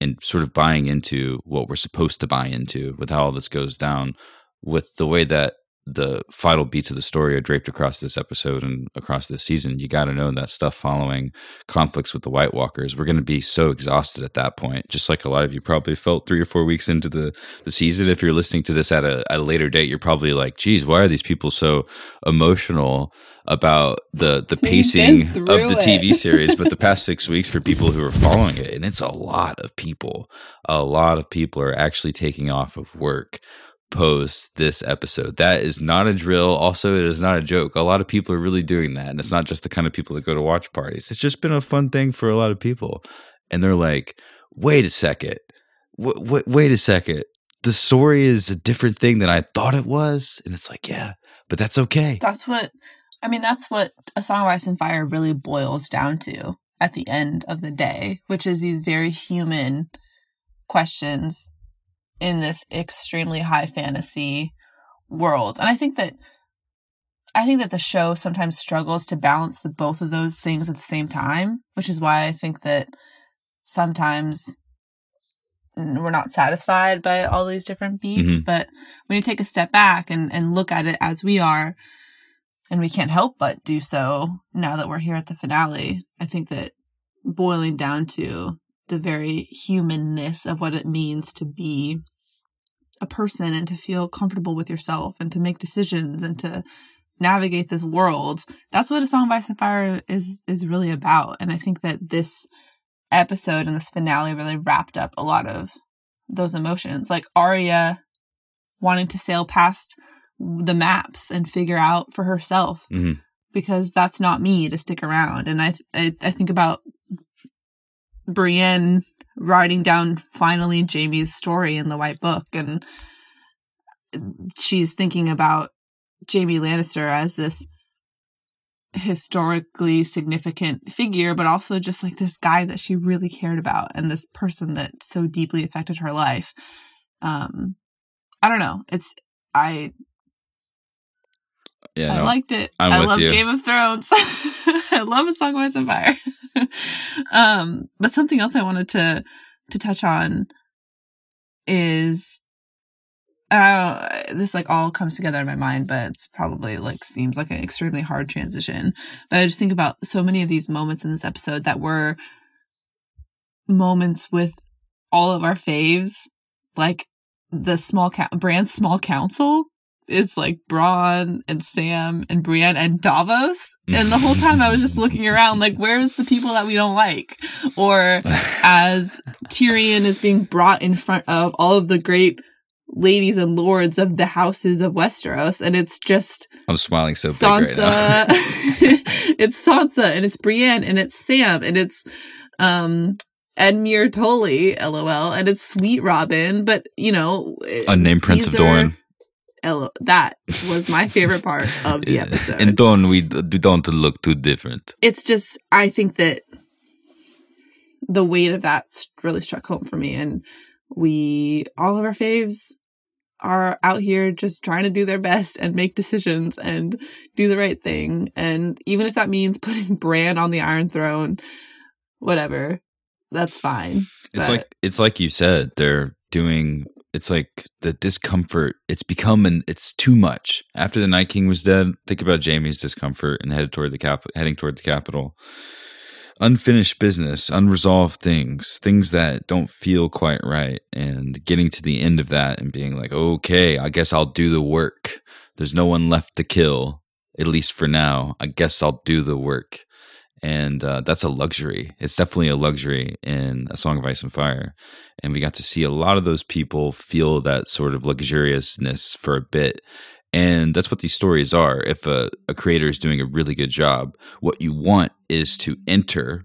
and sort of buying into what we're supposed to buy into with how all this goes down with the way that the final beats of the story are draped across this episode and across this season, you got to know that stuff following conflicts with the White Walkers, we're going to be so exhausted at that point. Just like a lot of you probably felt three or four weeks into the, the season. If you're listening to this at a, at a later date, you're probably like, geez, why are these people so emotional about the, the pacing of the TV series? But the past six weeks for people who are following it, and it's a lot of people, a lot of people are actually taking off of work post this episode. That is not a drill. Also, it is not a joke. A lot of people are really doing that. And it's not just the kind of people that go to watch parties. It's just been a fun thing for a lot of people. And they're like, wait a second. W- w- wait a second. The story is a different thing than I thought it was. And it's like, yeah, but that's okay. That's what, I mean, that's what A Song of Ice and Fire really boils down to at the end of the day, which is these very human questions in this extremely high fantasy world. And I think that I think that the show sometimes struggles to balance the both of those things at the same time, which is why I think that sometimes we're not satisfied by all these different beats. Mm-hmm. But when you take a step back and, and look at it as we are, and we can't help but do so now that we're here at the finale, I think that boiling down to the very humanness of what it means to be a person and to feel comfortable with yourself and to make decisions and to navigate this world. That's what a song by fire is is really about. And I think that this episode and this finale really wrapped up a lot of those emotions. Like Arya wanting to sail past the maps and figure out for herself mm-hmm. because that's not me to stick around. And I, I, I think about Brienne writing down finally Jaime's story in the White Book, and she's thinking about Jaime Lannister as this historically significant figure, but also just like this guy that she really cared about and this person that so deeply affected her life. Um, I don't know. It's I yeah, I no, liked it. I'm i love you. Game of Thrones. I love A Song of Ice and Fire. um, but something else I wanted to to touch on is uh, this like all comes together in my mind, but it's probably like seems like an extremely hard transition. But I just think about so many of these moments in this episode that were moments with all of our faves, like the small ca- brand small council is like Bronn and Sam and Brienne and Davos. And the whole time I was just looking around, like, where's the people that we don't like? Or as Tyrion is being brought in front of all of the great ladies and lords of the houses of Westeros, and it's just I'm smiling so Sansa. Right it's Sansa and it's Brienne and it's Sam and it's um Edmure Tully, lol, and it's Sweet Robin, but you know, unnamed Prince of That was my favorite part of the episode. And don't we don't look too different. It's just I think that the weight of that really struck home for me, and we all of our faves are out here just trying to do their best and make decisions and do the right thing. And even if that means putting Bran on the Iron Throne, whatever, that's fine. It's but, like it's like you said, they're doing it's like the discomfort it's become an it's too much. After the night king was dead think about Jaime's discomfort and headed toward the cap heading toward the capital unfinished business unresolved things things that don't feel quite right and getting to the end of that and being like okay i guess i'll do the work. There's no one left to kill at least for now. I guess i'll do the work and uh, that's a luxury. It's definitely a luxury in A Song of Ice and Fire, and we got to see a lot of those people feel that sort of luxuriousness for a bit. And that's what these stories are. If a, a creator is doing a really good job, what you want is to enter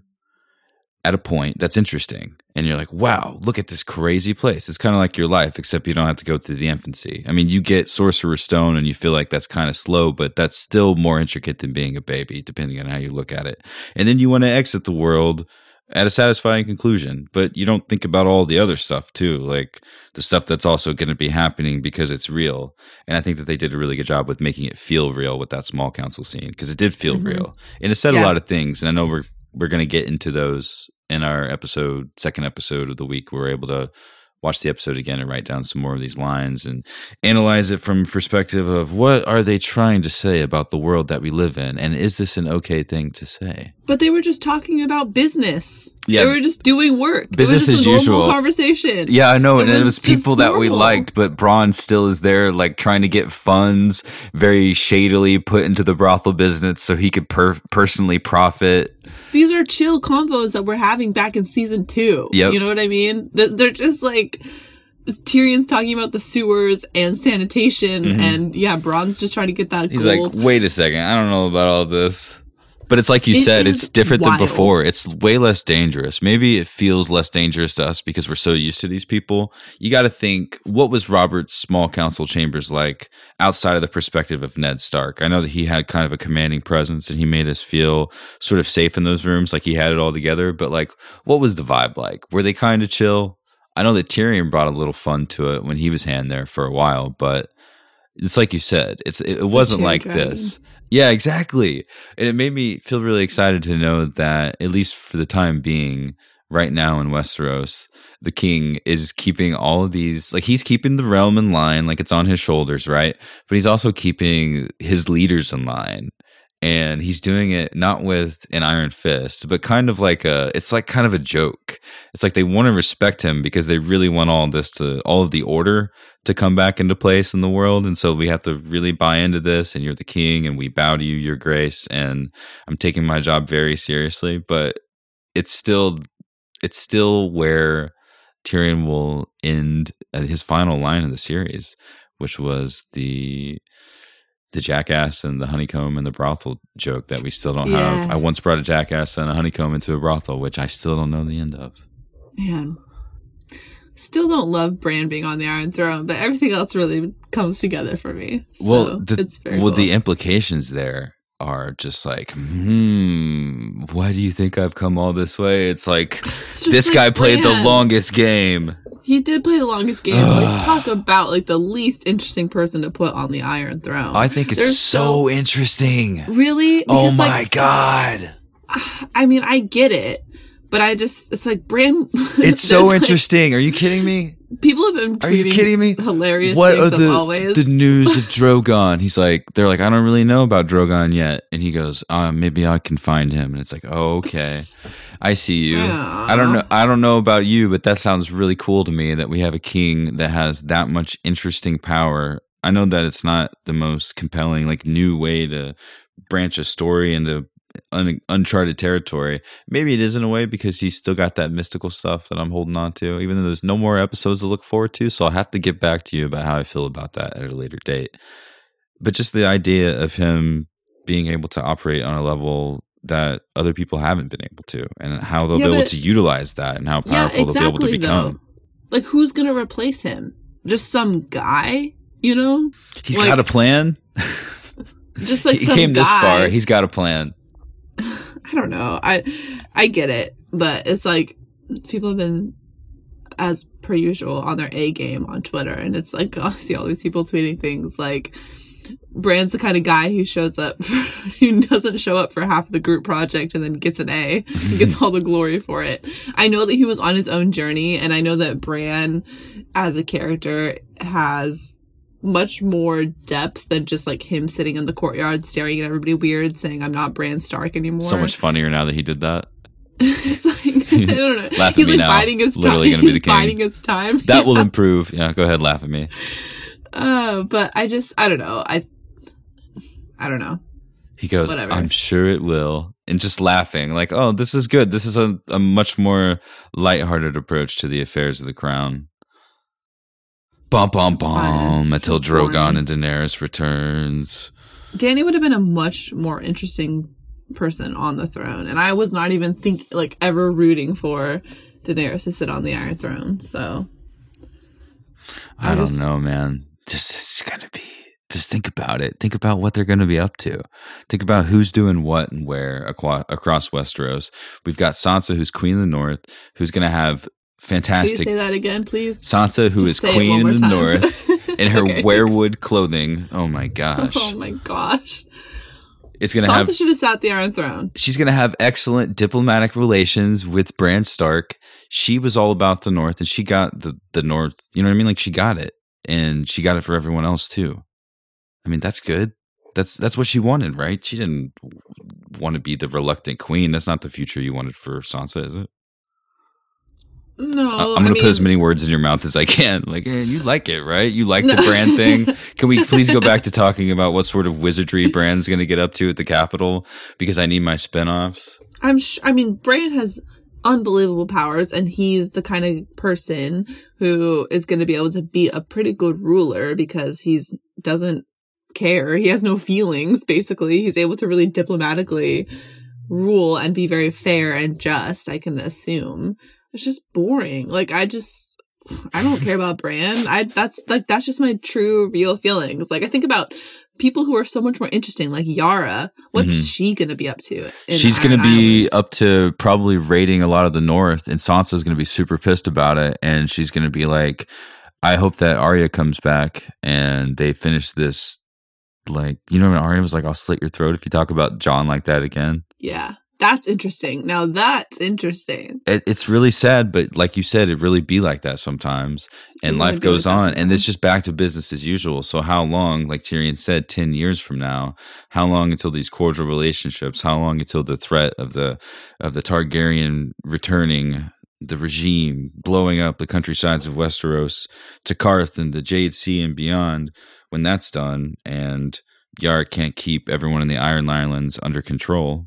at a point that's interesting and you're like wow look at this crazy place. It's kind of like your life except you don't have to go through the infancy. I mean you get sorcerer's stone and you feel like that's kind of slow but that's still more intricate than being a baby depending on how you look at it. And then you want to exit the world at a satisfying conclusion but you don't think about all the other stuff too like the stuff that's also going to be happening because it's real. And i think that they did a really good job with making it feel real with that small council scene because it did feel mm-hmm. real. And it said yeah. a lot of things and i know we're we're going to get into those in our episode, second episode of the week. We are able to watch the episode again and write down some more of these lines and analyze it from perspective of what are they trying to say about the world that we live in and is this an okay thing to say but they were just talking about business yeah they were just doing work business as usual conversation yeah i know it and it was people that we liked but Bronn still is there like trying to get funds very shadily put into the brothel business so he could per- personally profit these are chill convos that we're having back in season two. Yep. You know what I mean? They're just like Tyrion's talking about the sewers and sanitation, mm-hmm. and yeah, Bronn's just trying to get that. He's like, wait a second, I don't know about all this. But it's like you it, said, it's different wild. than before. It's way less dangerous. Maybe it feels less dangerous to us because we're so used to these people. You got to think, what was Robert's small council chambers like outside of the perspective of Ned Stark? I know that he had kind of a commanding presence and he made us feel sort of safe in those rooms, like he had it all together. But like, what was the vibe like? Were they kind of chill? I know that Tyrion brought a little fun to it when he was hand there for a while, but it's like you said, it's it, wasn't like this. Yeah, exactly. And it made me feel really excited to know that, at least for the time being, right now in Westeros, the king is keeping all of these, like, he's keeping the realm in line, like it's on his shoulders, right? But he's also keeping his leaders in line and he's doing it not with an iron fist but kind of like a it's like kind of a joke. It's like they want to respect him because they really want all this to all of the order to come back into place in the world. And so we have to really buy into this and you're the king and we bow to you your grace and i'm taking my job very seriously. But it's still it's still where Tyrion will end uh, his final line in the series which was the the jackass and the honeycomb and the brothel joke that we still don't yeah. have. I once brought a jackass and a honeycomb into a brothel, which I still don't know the end of. Man. Still don't love Bran being on the Iron Throne, but everything else really comes together for me. So well, the, well, cool. the implications there are just like, hmm, why do you think I've come all this way? It's like it's this like guy played the longest game. He did play the longest game. Let's talk about like the least interesting person to put on the Iron Throne. I think it's so, so, interesting. Really? oh my like, god. I mean, I get it, but I just it's like Bran. It's so interesting. Like, Are you kidding me? People have been. Are you kidding me? Hilarious. What are the always. the news of Drogon? He's like, they're like, I don't really know about Drogon yet, and he goes, uh, maybe I can find him, and it's like, oh, okay. I see you. Aww. I don't know. I don't know about you, but that sounds really cool to me that we have a king that has that much interesting power. I know that it's not the most compelling, like new way to branch a story into un- uncharted territory. Maybe it is in a way because he's still got that mystical stuff that I'm holding on to, even though there's no more episodes to look forward to. So I'll have to get back to you about how I feel about that at a later date. But just the idea of him being able to operate on a level that other people haven't been able to and how they'll yeah, be able to utilize that and how powerful yeah, exactly, they'll be able to become. Though. Like who's going to replace him? Just some guy, you know? He's like, got a plan. just like he came guy. this far, he's got a plan. I don't know. I I get it, but it's like people have been as per usual on their A game on Twitter and it's like I see all these people tweeting things like Bran's the kind of guy who shows up, who doesn't show up for half the group project and then gets an A, gets all the glory for it. I know that he was on his own journey, and I know that Bran, as a character, has much more depth than just like him sitting in the courtyard staring at everybody weird, saying, "I'm not Bran Stark anymore." So much funnier now that he did that. it's like I don't know. laugh He's like now. biding his time. Literally going to be the king. Biding his time. That yeah. will improve. Yeah, go ahead, laugh at me. Uh, but I just, I don't know. I, I don't know. He goes, Whatever. I'm sure it will. and just laughing, like, "Oh, this is good. This is a, a much more lighthearted approach to the affairs of the crown." Bum bum bum until Drogon and Daenerys returns. Danny would have been a much more interesting person on the throne, and I was not even think like ever rooting for Daenerys to sit on the Iron Throne. So I, I don't just- know, man. Just it's gonna be. Just think about it. Think about what they're going to be up to. Think about who's doing what and where aqua- across Westeros. We've got Sansa, who's Queen of the North, who's going to have please fantastic say that again, please. Sansa, who is Just it Queen of the time. North, in her Okay. weirwood clothing. Oh my oh gosh, Oh my gosh! it's going Sansa have. Sansa should have sat the Iron Throne. She's going to have excellent diplomatic relations with Bran Stark. She was all about the North, and she got the the North. You know what I mean? Like she got it, and she got it for everyone else too. I mean, that's good. That's that's what she wanted, right? She didn't want to be the reluctant queen. That's not the future you wanted for Sansa, is it? No, I'm going to put as many words in your mouth as I can. Like, eh, you like it, right? You like the Bran thing. Can we please go back to talking about what sort of wizardry Bran's going to get up to at the Capitol? Because I need my spinoffs. I'm. Sh- I mean, Brand has unbelievable powers, and he's the kind of person who is going to be able to be a pretty good ruler because he's doesn't care. He has no feelings. Basically, he's able to really diplomatically rule and be very fair and just. I can assume it's just boring. Like I just. I don't care about Bran. I that's like that's just my true real feelings. Like I think about people who are so much more interesting, like Yara. What's Mhm. she gonna be up to? She's going to be Islands? up to probably raiding a lot of the North, and Sansa's going to be super pissed about it. And she's going to be like, I hope that Arya comes back and they finish this. Like, you know, when Arya was like, I'll slit your throat if you talk about Jon like that again. Yeah, that's interesting. Now that's interesting. It, it's really sad, but like you said, it really be like that sometimes. And life goes on, and it's just back to business as usual. So, how long, like Tyrion said, 10 years from now, how long until these cordial relationships? How long until the threat of the of the Targaryen returning the regime, blowing up the countrysides of Westeros to Qarth and the Jade Sea and beyond? When that's done, and Yara can't keep everyone in the Iron Islands under control,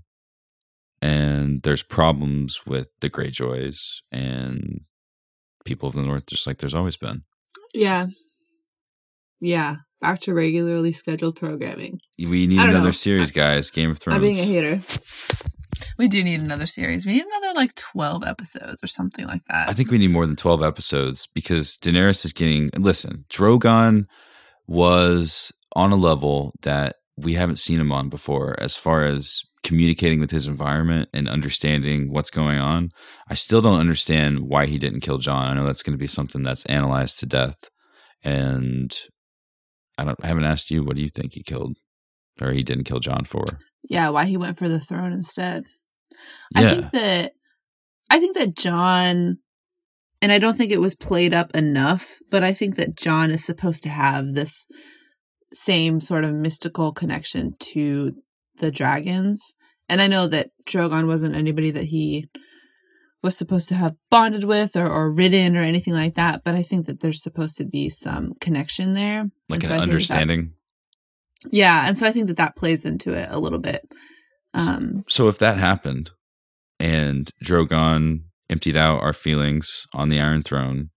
and there's problems with the Greyjoys and people of the North, just like there's always been. Yeah, yeah. Back to regularly scheduled programming. We need another know. series, guys. Game of Thrones. I'm being a hater. We do need another series. We need another like 12 episodes or something like that. I think we need more than 12 episodes because Daenerys is getting. Listen, Drogon was on a level that we haven't seen him on before as far as communicating with his environment and understanding what's going on. I still don't understand why he didn't kill Jon. I know that's going to be something that's analyzed to death. And I don't I haven't asked you what do you think he killed or he didn't kill Jon for? Yeah, why he went for the throne instead. Yeah. I think that I think that Jon and I don't think it was played up enough, but I think that Jon is supposed to have this same sort of mystical connection to the dragons. And I know that Drogon wasn't anybody that he was supposed to have bonded with or, or ridden or anything like that, but I think that there's supposed to be some connection there. like And an I think that- understanding. yeah, and so I think that that plays into it a little bit. Um, So if that happened and Drogon emptied out our feelings on the Iron Throne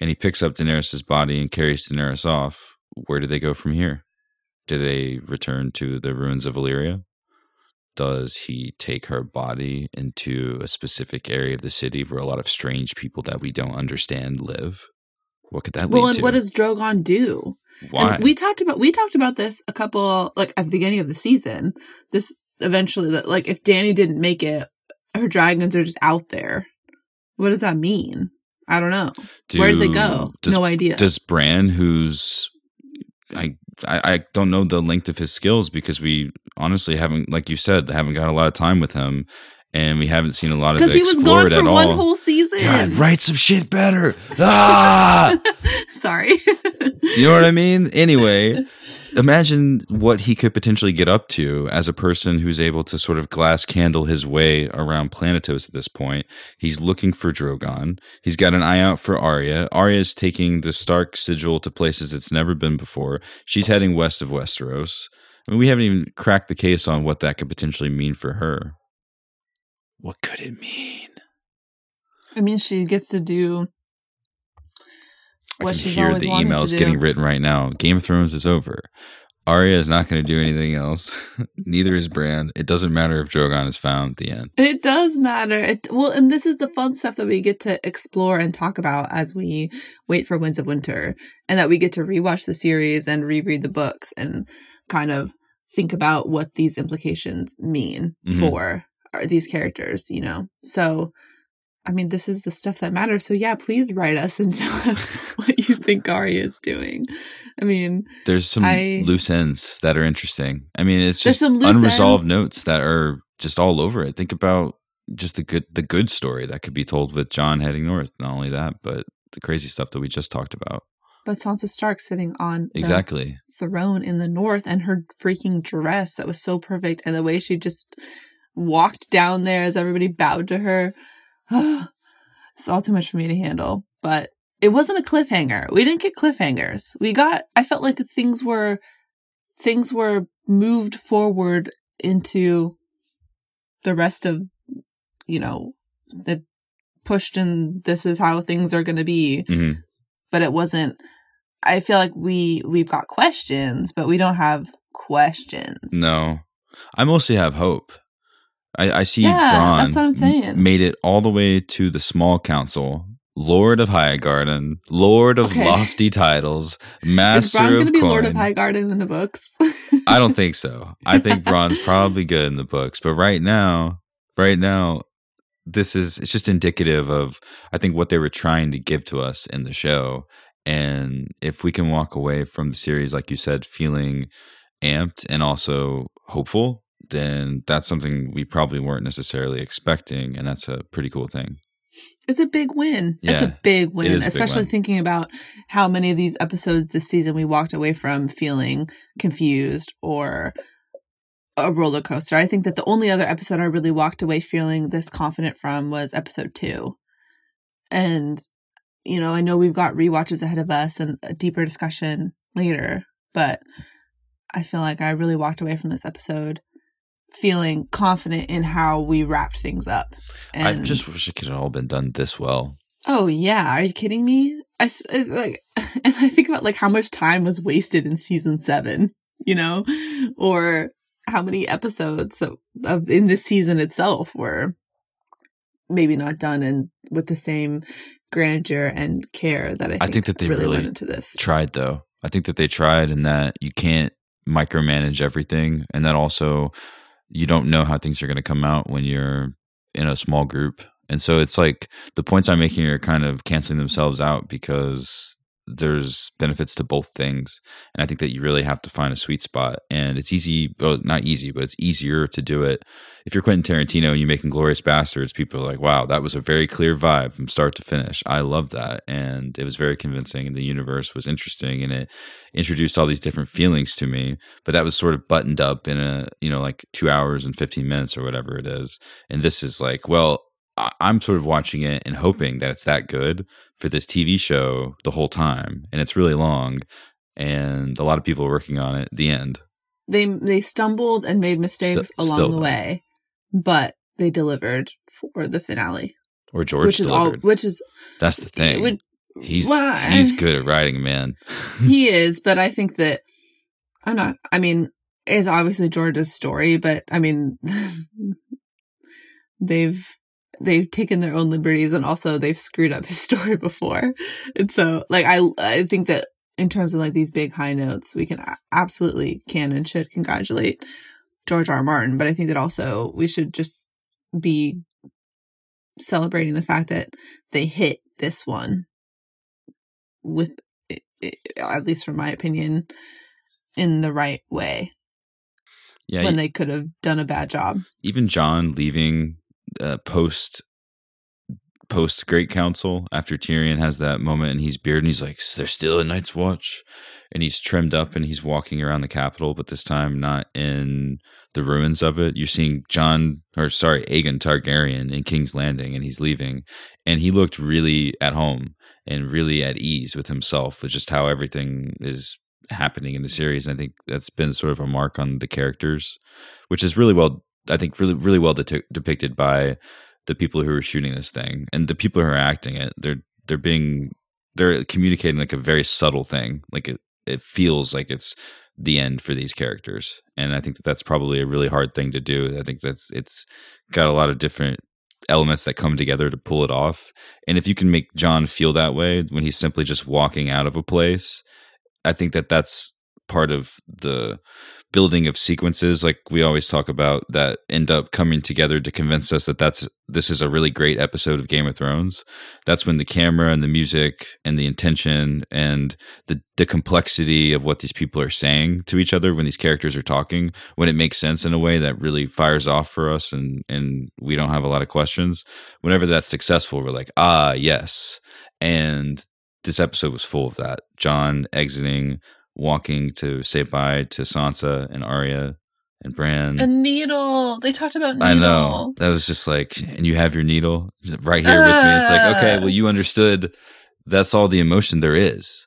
and he picks up Daenerys' body and carries Daenerys off, where do they go from here? Do they return to the ruins of Valyria? Does he take her body into a specific area of the city where a lot of strange people that we don't understand live? What could that well, lead and what does Drogon do? Why? And we talked about we talked about this a couple like at the beginning of the season. This eventually that like if Danny didn't make it, her dragons are just out there. What does that mean? I don't know. Where did they go? Does, no idea. Does Bran, who's I, I I don't know the length of his skills because we honestly haven't, like you said, haven't got a lot of time with him, and we haven't seen a lot of it because he was gone explored for at one all. whole season. God, write some shit better. Ah, Sorry. you know what I mean? Anyway, imagine what he could potentially get up to as a person who's able to sort of glass candle his way around Planetos at this point. He's looking for Drogon. He's got an eye out for Arya. Arya's taking the Stark sigil to places it's never been before. She's heading west of Westeros. I mean, we haven't even cracked the case on what that could potentially mean for her. What could it mean? I mean, she gets to do I can hear the emails getting written right now. Game of Thrones is over. Arya is not going to do anything else. Neither is Bran. It doesn't matter if Drogon is found. The end. It does matter. It, well, and this is the fun stuff that we get to explore and talk about as we wait for Winds of Winter, and that we get to rewatch the series and reread the books and kind of think about what these implications mean Mhm. for uh, these characters. You know, so. I mean, this is the stuff that matters. So yeah, please write us and tell us what you think Arya is doing. I mean, There's some I- loose ends that are interesting. I mean, it's just some unresolved ends. notes that are just all over it. Think about just the good the good story that could be told with Jon heading north. Not only that, but the crazy stuff that we just talked about. but Sansa Stark sitting on the Exactly. throne in the north and her freaking dress that was so perfect and the way she just walked down there as everybody bowed to her. it's all too much for me to handle. But it wasn't a cliffhanger. We didn't get cliffhangers. We got I felt like things were things were moved forward into the rest of you know the pushed and this is how things are going to be hmm but it wasn't i feel like we we've got questions but we don't have questions No, I mostly have hope. I, I see Yeah, Bronn that's what I'm saying. made it all the way to the small council, Lord of Highgarden, Lord of Okay. lofty titles, is Master Bronn of gonna be coin. lord of highgarden in the books I don't think so. I think Bronn's probably good in the books, but right now, right now, this is it's just indicative of I think what they were trying to give to us in the show. And if we can walk away from the series, like you said, feeling amped and also hopeful, then that's something we probably weren't necessarily expecting, and that's a pretty cool thing. it's a big win it's Yeah, a big win a big especially win. thinking about how many of these episodes this season we walked away from feeling confused or a roller coaster i think that the only other episode i really walked away feeling this confident from was episode two and you know i know we've got rewatches ahead of us and a deeper discussion later but i feel like i really walked away from this episode feeling confident in how we wrapped things up I just wish it could have all been done this well. Oh yeah, are you kidding me? I uh, like, and I think about like how much time was wasted in season seven, you know, or how many episodes of, of in this season itself were maybe not done and with the same grandeur and care that I think, I think that they really, really went into this. tried though. I think that they tried and that you can't micromanage everything and that also you don't know how things are going to come out when you're in a small group. And so it's like the points I'm making are kind of canceling themselves out because there's benefits to both things. And I think that you really have to find a sweet spot. And it's easy, well, not easy, but it's easier to do it. If you're Quentin Tarantino and you're making Glorious Bastards, people are like, wow, that was a very clear vibe from start to finish. I love that. And it was very convincing. And the universe was interesting and it introduced all these different feelings to me. But that was sort of buttoned up in a, you know, like two hours and 15 minutes or whatever it is. And this is like, well, I'm sort of watching it and hoping that it's that good for this TV show the whole time. And it's really long. And a lot of people are working on it. The end. They they stumbled and made mistakes St- along the though. way, but they delivered for the finale, Or George which is all. delivered. Which is That's the thing. would- he's well, he's good at writing, man. he is, but I think that I'm not. I mean, it's obviously George's story, but I mean, they've they've taken their own liberties and also they've screwed up his story before, and so like I I think that in terms of like these big high notes, we can absolutely can and should congratulate George R. R. Martin, but I think that also we should just be celebrating the fact that they hit this one with at least from my opinion in the right way yeah, when they could have done a bad job even Jon leaving uh, post post Great Council after Tyrion has that moment and he's beard and he's like, "There's still a Night's Watch," and he's trimmed up and he's walking around the capital, but this time not in the ruins of it. You're seeing Jon or sorry, Aegon Targaryen in King's Landing, and he's leaving, and he looked really at home and really at ease with himself with just how everything is happening in the series. And I think that's been sort of a mark on the characters, which is really well I think really really well depicted by the people who are shooting this thing and the people who are acting it. They're they're being they're communicating like a very subtle thing. Like it it feels like it's the end for these characters, and I think that that's probably a really hard thing to do. I think that's it's got a lot of different elements that come together to pull it off. And if you can make Jon feel that way when he's simply just walking out of a place, I think that that's part of the building of sequences like we always talk about that end up coming together to convince us that that's this is a really great episode of Game of Thrones. That's when the camera and the music and the intention and the the complexity of what these people are saying to each other when these characters are talking, when it makes sense in a way that really fires off for us and and we don't have a lot of questions. Whenever that's successful, we're like, "Ah, yes." And this episode was full of that. Jon exiting walking to say bye to Sansa and Arya and Bran. A needle. They talked about needle. I know. That was just like, and you have your needle right here with me. It's like, uh. okay, well, you understood. That's all the emotion there is.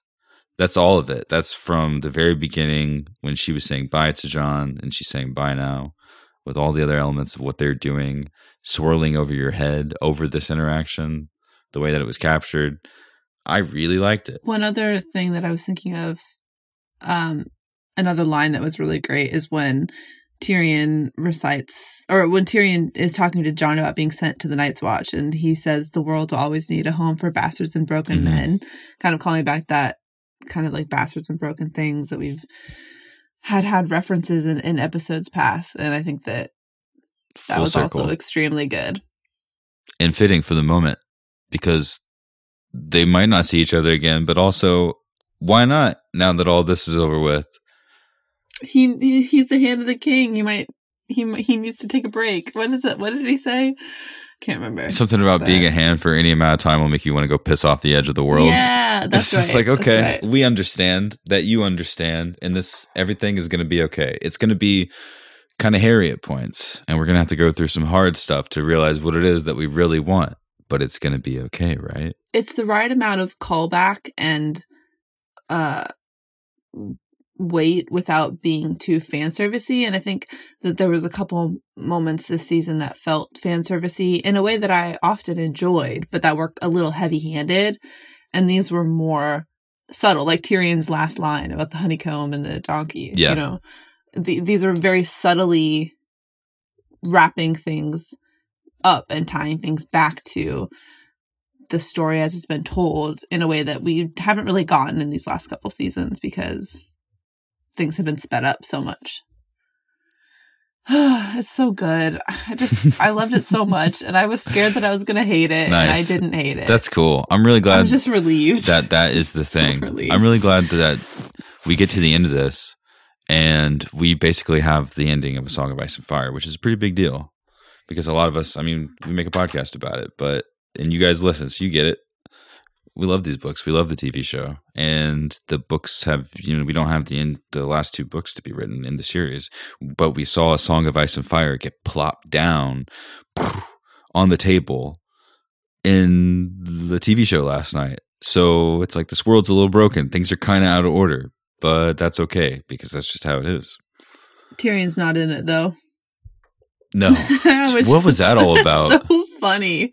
That's all of it. That's from the very beginning when she was saying bye to Jon and she's saying bye now with all the other elements of what they're doing swirling over your head over this interaction, the way that it was captured. I really liked it. One other thing that I was thinking of um, another line that was really great is when Tyrion recites, or when Tyrion is talking to Jon about being sent to the Night's Watch, and he says, The world will always need a home for bastards and broken mm-hmm. men, kind of calling back that kind of like bastards and broken things that we've had had references in, in episodes past. And I think that that Full was circle. also extremely good. And fitting for the moment because they might not see each other again, but also why not? Now that all this is over with, he he's the hand of the king. He might he he needs to take a break. What is it? What did he say? Can't remember. Something about but, being a hand for any amount of time will make you want to go piss off the edge of the world. Yeah, that's it's just like okay, right. we understand that you understand, and this everything is going to be okay. It's going to be kind of hairy at points, and we're going to have to go through some hard stuff to realize what it is that we really want. But it's going to be okay, right? It's the right amount of callback and uh weight without being too fan servicey and i think that there was a couple moments this season that felt fan servicey in a way that i often enjoyed but that were a little heavy handed and these were more subtle like tyrion's last line about the honeycomb and the donkey yeah. you know the, these are very subtly wrapping things up and tying things back to the story as it's been told in a way that we haven't really gotten in these last couple seasons because things have been sped up so much. it's so good. I just I loved it so much, and I was scared that I was gonna hate it, nice. and I didn't hate it. That's cool. I'm really glad. I'm just relieved that that is the so thing. Relieved. I'm really glad that we get to the end of this, and we basically have the ending of a Song of Ice and Fire, which is a pretty big deal because a lot of us. I mean, we make a podcast about it, but and you guys listen, so you get it. We love these books. We love the TV show, and the books have you know we don't have the in, the last two books to be written in the series, but we saw a Song of Ice and Fire get plopped down on the table in the TV show last night. So it's like this world's a little broken. Things are kind of out of order, but that's okay because that's just how it is. Tyrion's not in it though. No. what was that all about? So funny.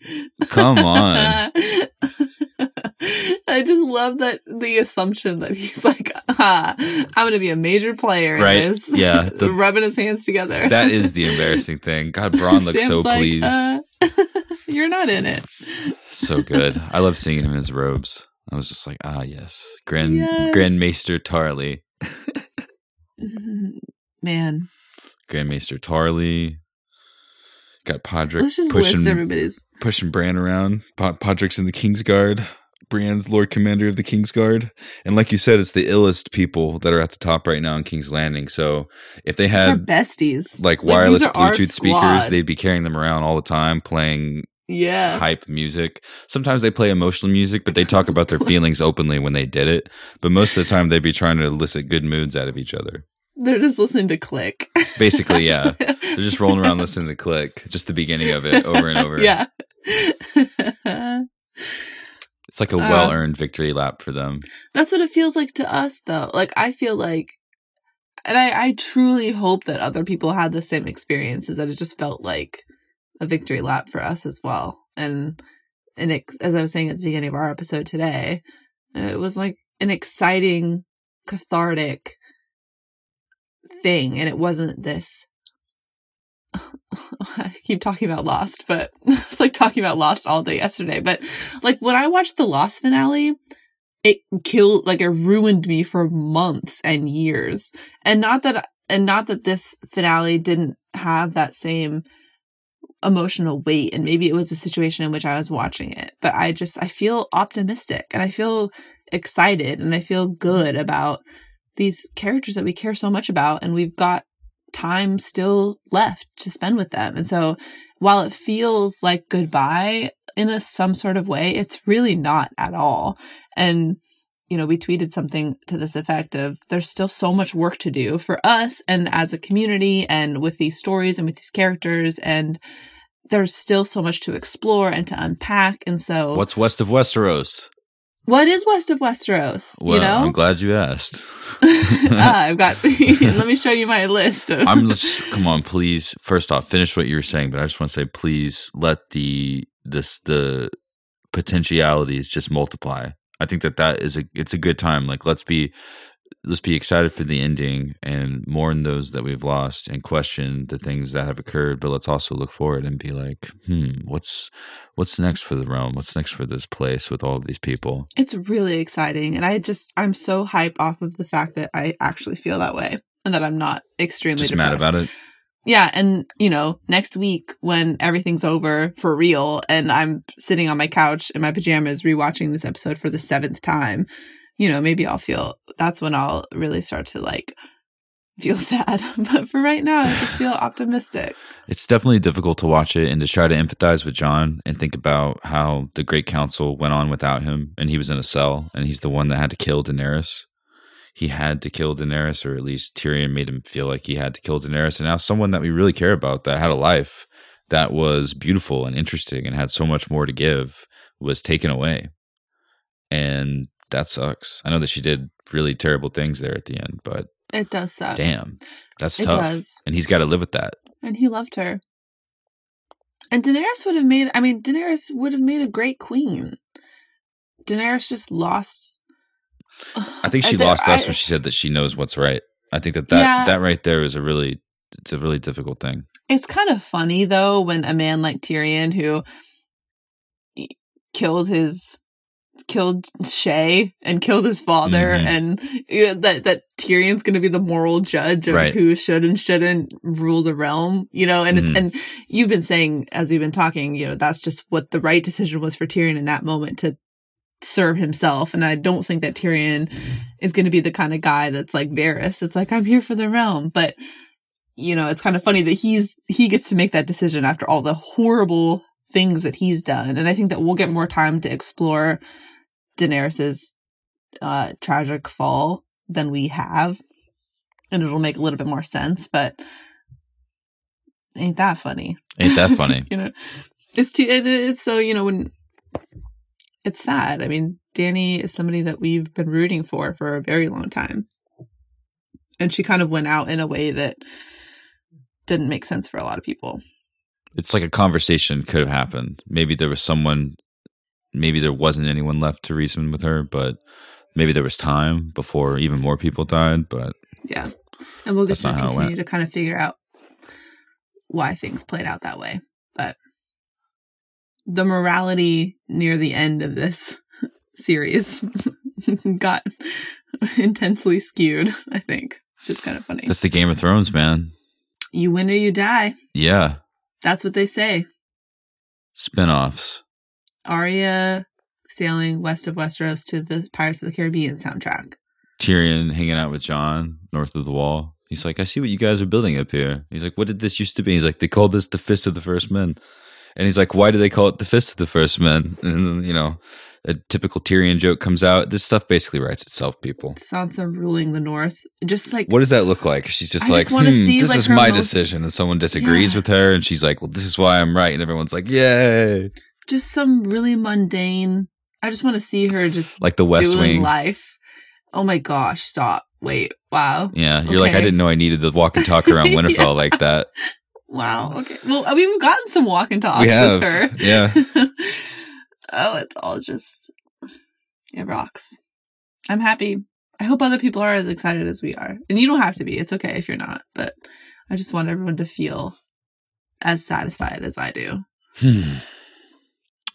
Come on. I just love that the assumption that he's like, ah, I'm going to be a major player right? in this. Yeah. The, rubbing his hands together. that is the embarrassing thing. God, Bronn looks Sam's so like, pleased. Uh, you're not in it. so good. I love seeing him in his robes. I was just like, ah, yes. Grand, yes. Grand Maester Tarly. Man. Grand Maester Tarly. Got Podrick Let's just pushing, list everybody's pushing Bran around. Podrick's in the Kingsguard. Bran's Lord Commander of the Kingsguard. And like you said, it's the illest people that are at the top right now in King's Landing. So if they had besties, like wireless like, Bluetooth speakers, they'd be carrying them around all the time, playing yeah hype music. Sometimes they play emotional music, but they talk about their feelings openly when they did it. But most of the time, they'd be trying to elicit good moods out of each other. They're just listening to Click. Basically, yeah. They're just rolling around listening to Click, just the beginning of it over and over. Yeah. it's like a well earned uh, victory lap for them. That's what it feels like to us, though. Like, I feel like and I, I truly hope that other people had the same experiences that it just felt like a victory lap for us as well and and it, as i was saying at the beginning of our episode today it was like an exciting cathartic thing and it wasn't this I keep talking about Lost, but it's like talking about Lost all day yesterday. But like when I watched the Lost finale, it killed, like it ruined me for months and years. And not that, and not that this finale didn't have that same emotional weight. And maybe it was a situation in which I was watching it, but I just, I feel optimistic and I feel excited and I feel good about these characters that we care so much about. And we've got time still left to spend with them. And so while it feels like goodbye in a some sort of way, it's really not at all. And you know, we tweeted something to this effect of there's still so much work to do for us and as a community and with these stories and with these characters and there's still so much to explore and to unpack. And so What's west of Westeros? What is west of Westeros? Well, you know? I'm glad you asked. ah, I've got let me show you my list. Of- I'm just come on, please. First off, finish what you were saying, but I just want to say, please let the this the potentialities just multiply. I think that that is a it's a good time. Like let's be let's be excited for the ending and mourn those that we've lost and question the things that have occurred but let's also look forward and be like hmm what's what's next for the realm? What's next for this place with all of these people? It's really exciting and i just i'm so hyped off of the fact that i actually feel that way and that i'm not extremely just depressed. mad about it? Yeah and you know next week when everything's over for real and i'm sitting on my couch in my pajamas rewatching this episode for the seventh time you know, maybe I'll feel that's when I'll really start to like feel sad. but for right now, I just feel optimistic. It's definitely difficult to watch it and to try to empathize with Jon and think about how the Great Council went on without him and he was in a cell and he's the one that had to kill Daenerys. He had to kill Daenerys, or at least Tyrion made him feel like he had to kill Daenerys. And now someone that we really care about that had a life that was beautiful and interesting and had so much more to give was taken away. And that sucks. I know that she did really terrible things there at the end, but it does suck. Damn, that's it tough. Does. And he's got to live with that. And he loved her. And Daenerys would have made. I mean, Daenerys would have made a great queen. Daenerys just lost. I think she I lost us I, when she said that she knows what's right. I think that that, yeah, that right there is a really it's a really difficult thing. It's kind of funny though when a man like Tyrion who killed his killed Shae and killed his father, mm-hmm. and you know, that that Tyrion's going to be the moral judge of right. who should and shouldn't rule the realm. You know, and mm-hmm. it's and you've been saying as we've been talking, you know, that's just what the right decision was for Tyrion in that moment to serve himself. And I don't think that Tyrion is going to be the kind of guy that's like Varys. It's like I'm here for the realm, but you know, it's kind of funny that he's he gets to make that decision after all the horrible things that he's done. And I think that we'll get more time to explore Daenerys's uh, tragic fall than we have, and it'll make a little bit more sense. But ain't that funny? Ain't that funny? you know, it's too. It is so. You know when it's sad. I mean, Dany is somebody that we've been rooting for for a very long time, and she kind of went out in a way that didn't make sense for a lot of people. It's like a conversation could have happened. Maybe there was someone maybe there wasn't anyone left to reason with her, but maybe there was time before even more people died. But yeah, and we'll get to continue to kind of figure out why things played out that way. But the morality near the end of this series got intensely skewed. I think, which is kind of funny. That's the Game of Thrones, man. You win or you die. Yeah, that's what they say. Spinoffs. Arya sailing west of Westeros to the Pirates of the Caribbean soundtrack. Tyrion hanging out with Jon north of the wall. He's like, I see what you guys are building up here. He's like, what did this used to be? He's like, they called this the Fist of the First Men. And he's like, why do they call it the Fist of the First Men? And you know, a typical Tyrion joke comes out. This stuff basically writes itself, people. Sansa ruling the North. Just like. What does that look like? She's just I like, just hmm, this like is my most... decision. And someone disagrees yeah. with her. And she's like, well, this is why I'm right. And everyone's like, yay just some really mundane. I just want to see her just like the West Wing life. Oh my gosh, stop. Wait, wow. Yeah, you're like I didn't know I needed the walk and talk around Winterfell Yeah. like that. Wow. Okay. Well, we've gotten some walk and talks We have, with her. yeah. oh, it's all just it rocks. I'm happy. I hope other people are as excited as we are. And you don't have to be. It's okay if you're not. But I just want everyone to feel as satisfied as I do. Hmm.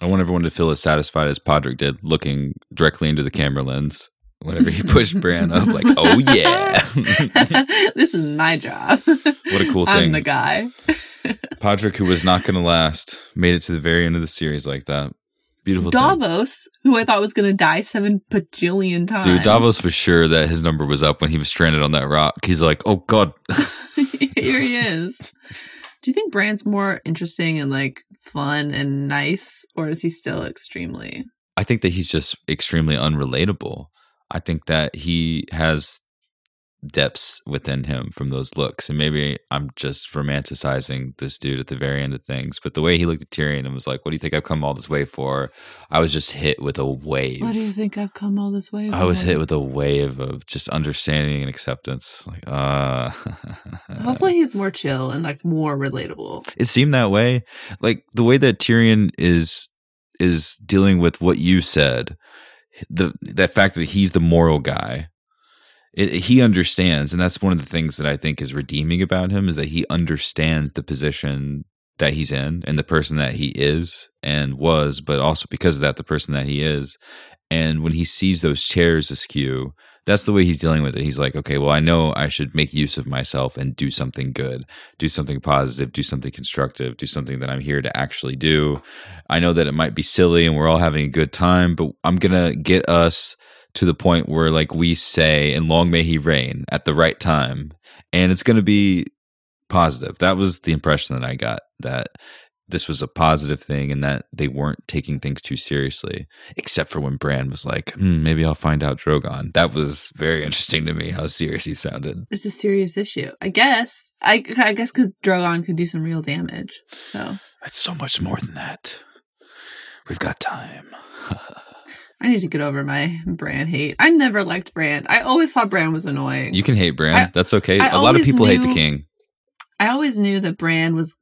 I want everyone to feel as satisfied as Podrick did, looking directly into the camera lens whenever he pushed Bran up. Like, oh yeah, this is my job. What a cool thing. I'm the guy. Podrick, who was not going to last, made it to the very end of the series like that. Beautiful thing. Davos, who I thought was going to die seven bajillion times. Dude, Davos was sure that his number was up when he was stranded on that rock. He's like, oh god, Here he is. Do you think Bran's more interesting and like fun and nice, or is he still extremely? I think that he's just extremely unrelatable. I think that he has depths within him from those looks. And maybe I'm just romanticizing this dude at the very end of things. But the way he looked at Tyrion and was like, What do you think I've come all this way for? I was just hit with a wave. What do you think I've come all this way? for? I was hit with a wave of just understanding and acceptance. Like, uh Hopefully, he's more chill and like more relatable. it seemed that way. Like the way that Tyrion is is dealing with what you said, the that fact that he's the moral guy. It, he understands, and that's one of the things that I think is redeeming about him is that he understands the position that he's in and the person that he is and was, but also because of that, the person that he is. And when he sees those chairs askew, that's the way he's dealing with it. He's like, okay, well, I know I should make use of myself and do something good, do something positive, do something constructive, do something that I'm here to actually do. I know that it might be silly and we're all having a good time, but I'm going to get us to the point where, like we say, and long may he reign at the right time. And it's going to be positive. That was the impression that I got that this was a positive thing and that they weren't taking things too seriously, except for when Bran was like, hmm, maybe I'll find out Drogon. That was very interesting to me how serious he sounded. It's a serious issue, I guess. I I guess because Drogon could do some real damage. So It's so much more than that. We've got time. I need to get over my Bran hate. I never liked Bran. I always thought Bran was annoying. You can hate Bran. I- That's okay. I A lot of people hate the king. I always knew that Bran was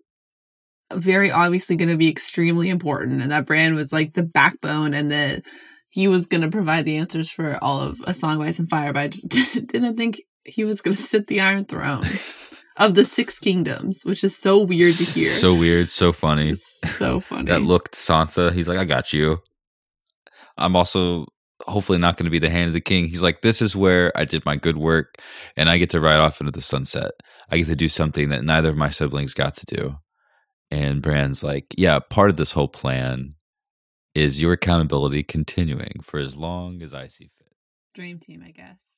very obviously going to be extremely important and that Bran was like the backbone and that he was going to provide the answers for all of A Song of Ice and Fire, but I just didn't think he was going to sit the Iron Throne of the Six Kingdoms, which is so weird to hear. So weird, so funny. So funny. That looked Sansa. He's like, I got you. I'm also hopefully not going to be the hand of the king. He's like, this is where I did my good work and I get to ride off into the sunset. I get to do something that neither of my siblings got to do. And Bran's like, yeah, part of this whole plan is your accountability continuing for as long as I see fit. Dream team, I guess.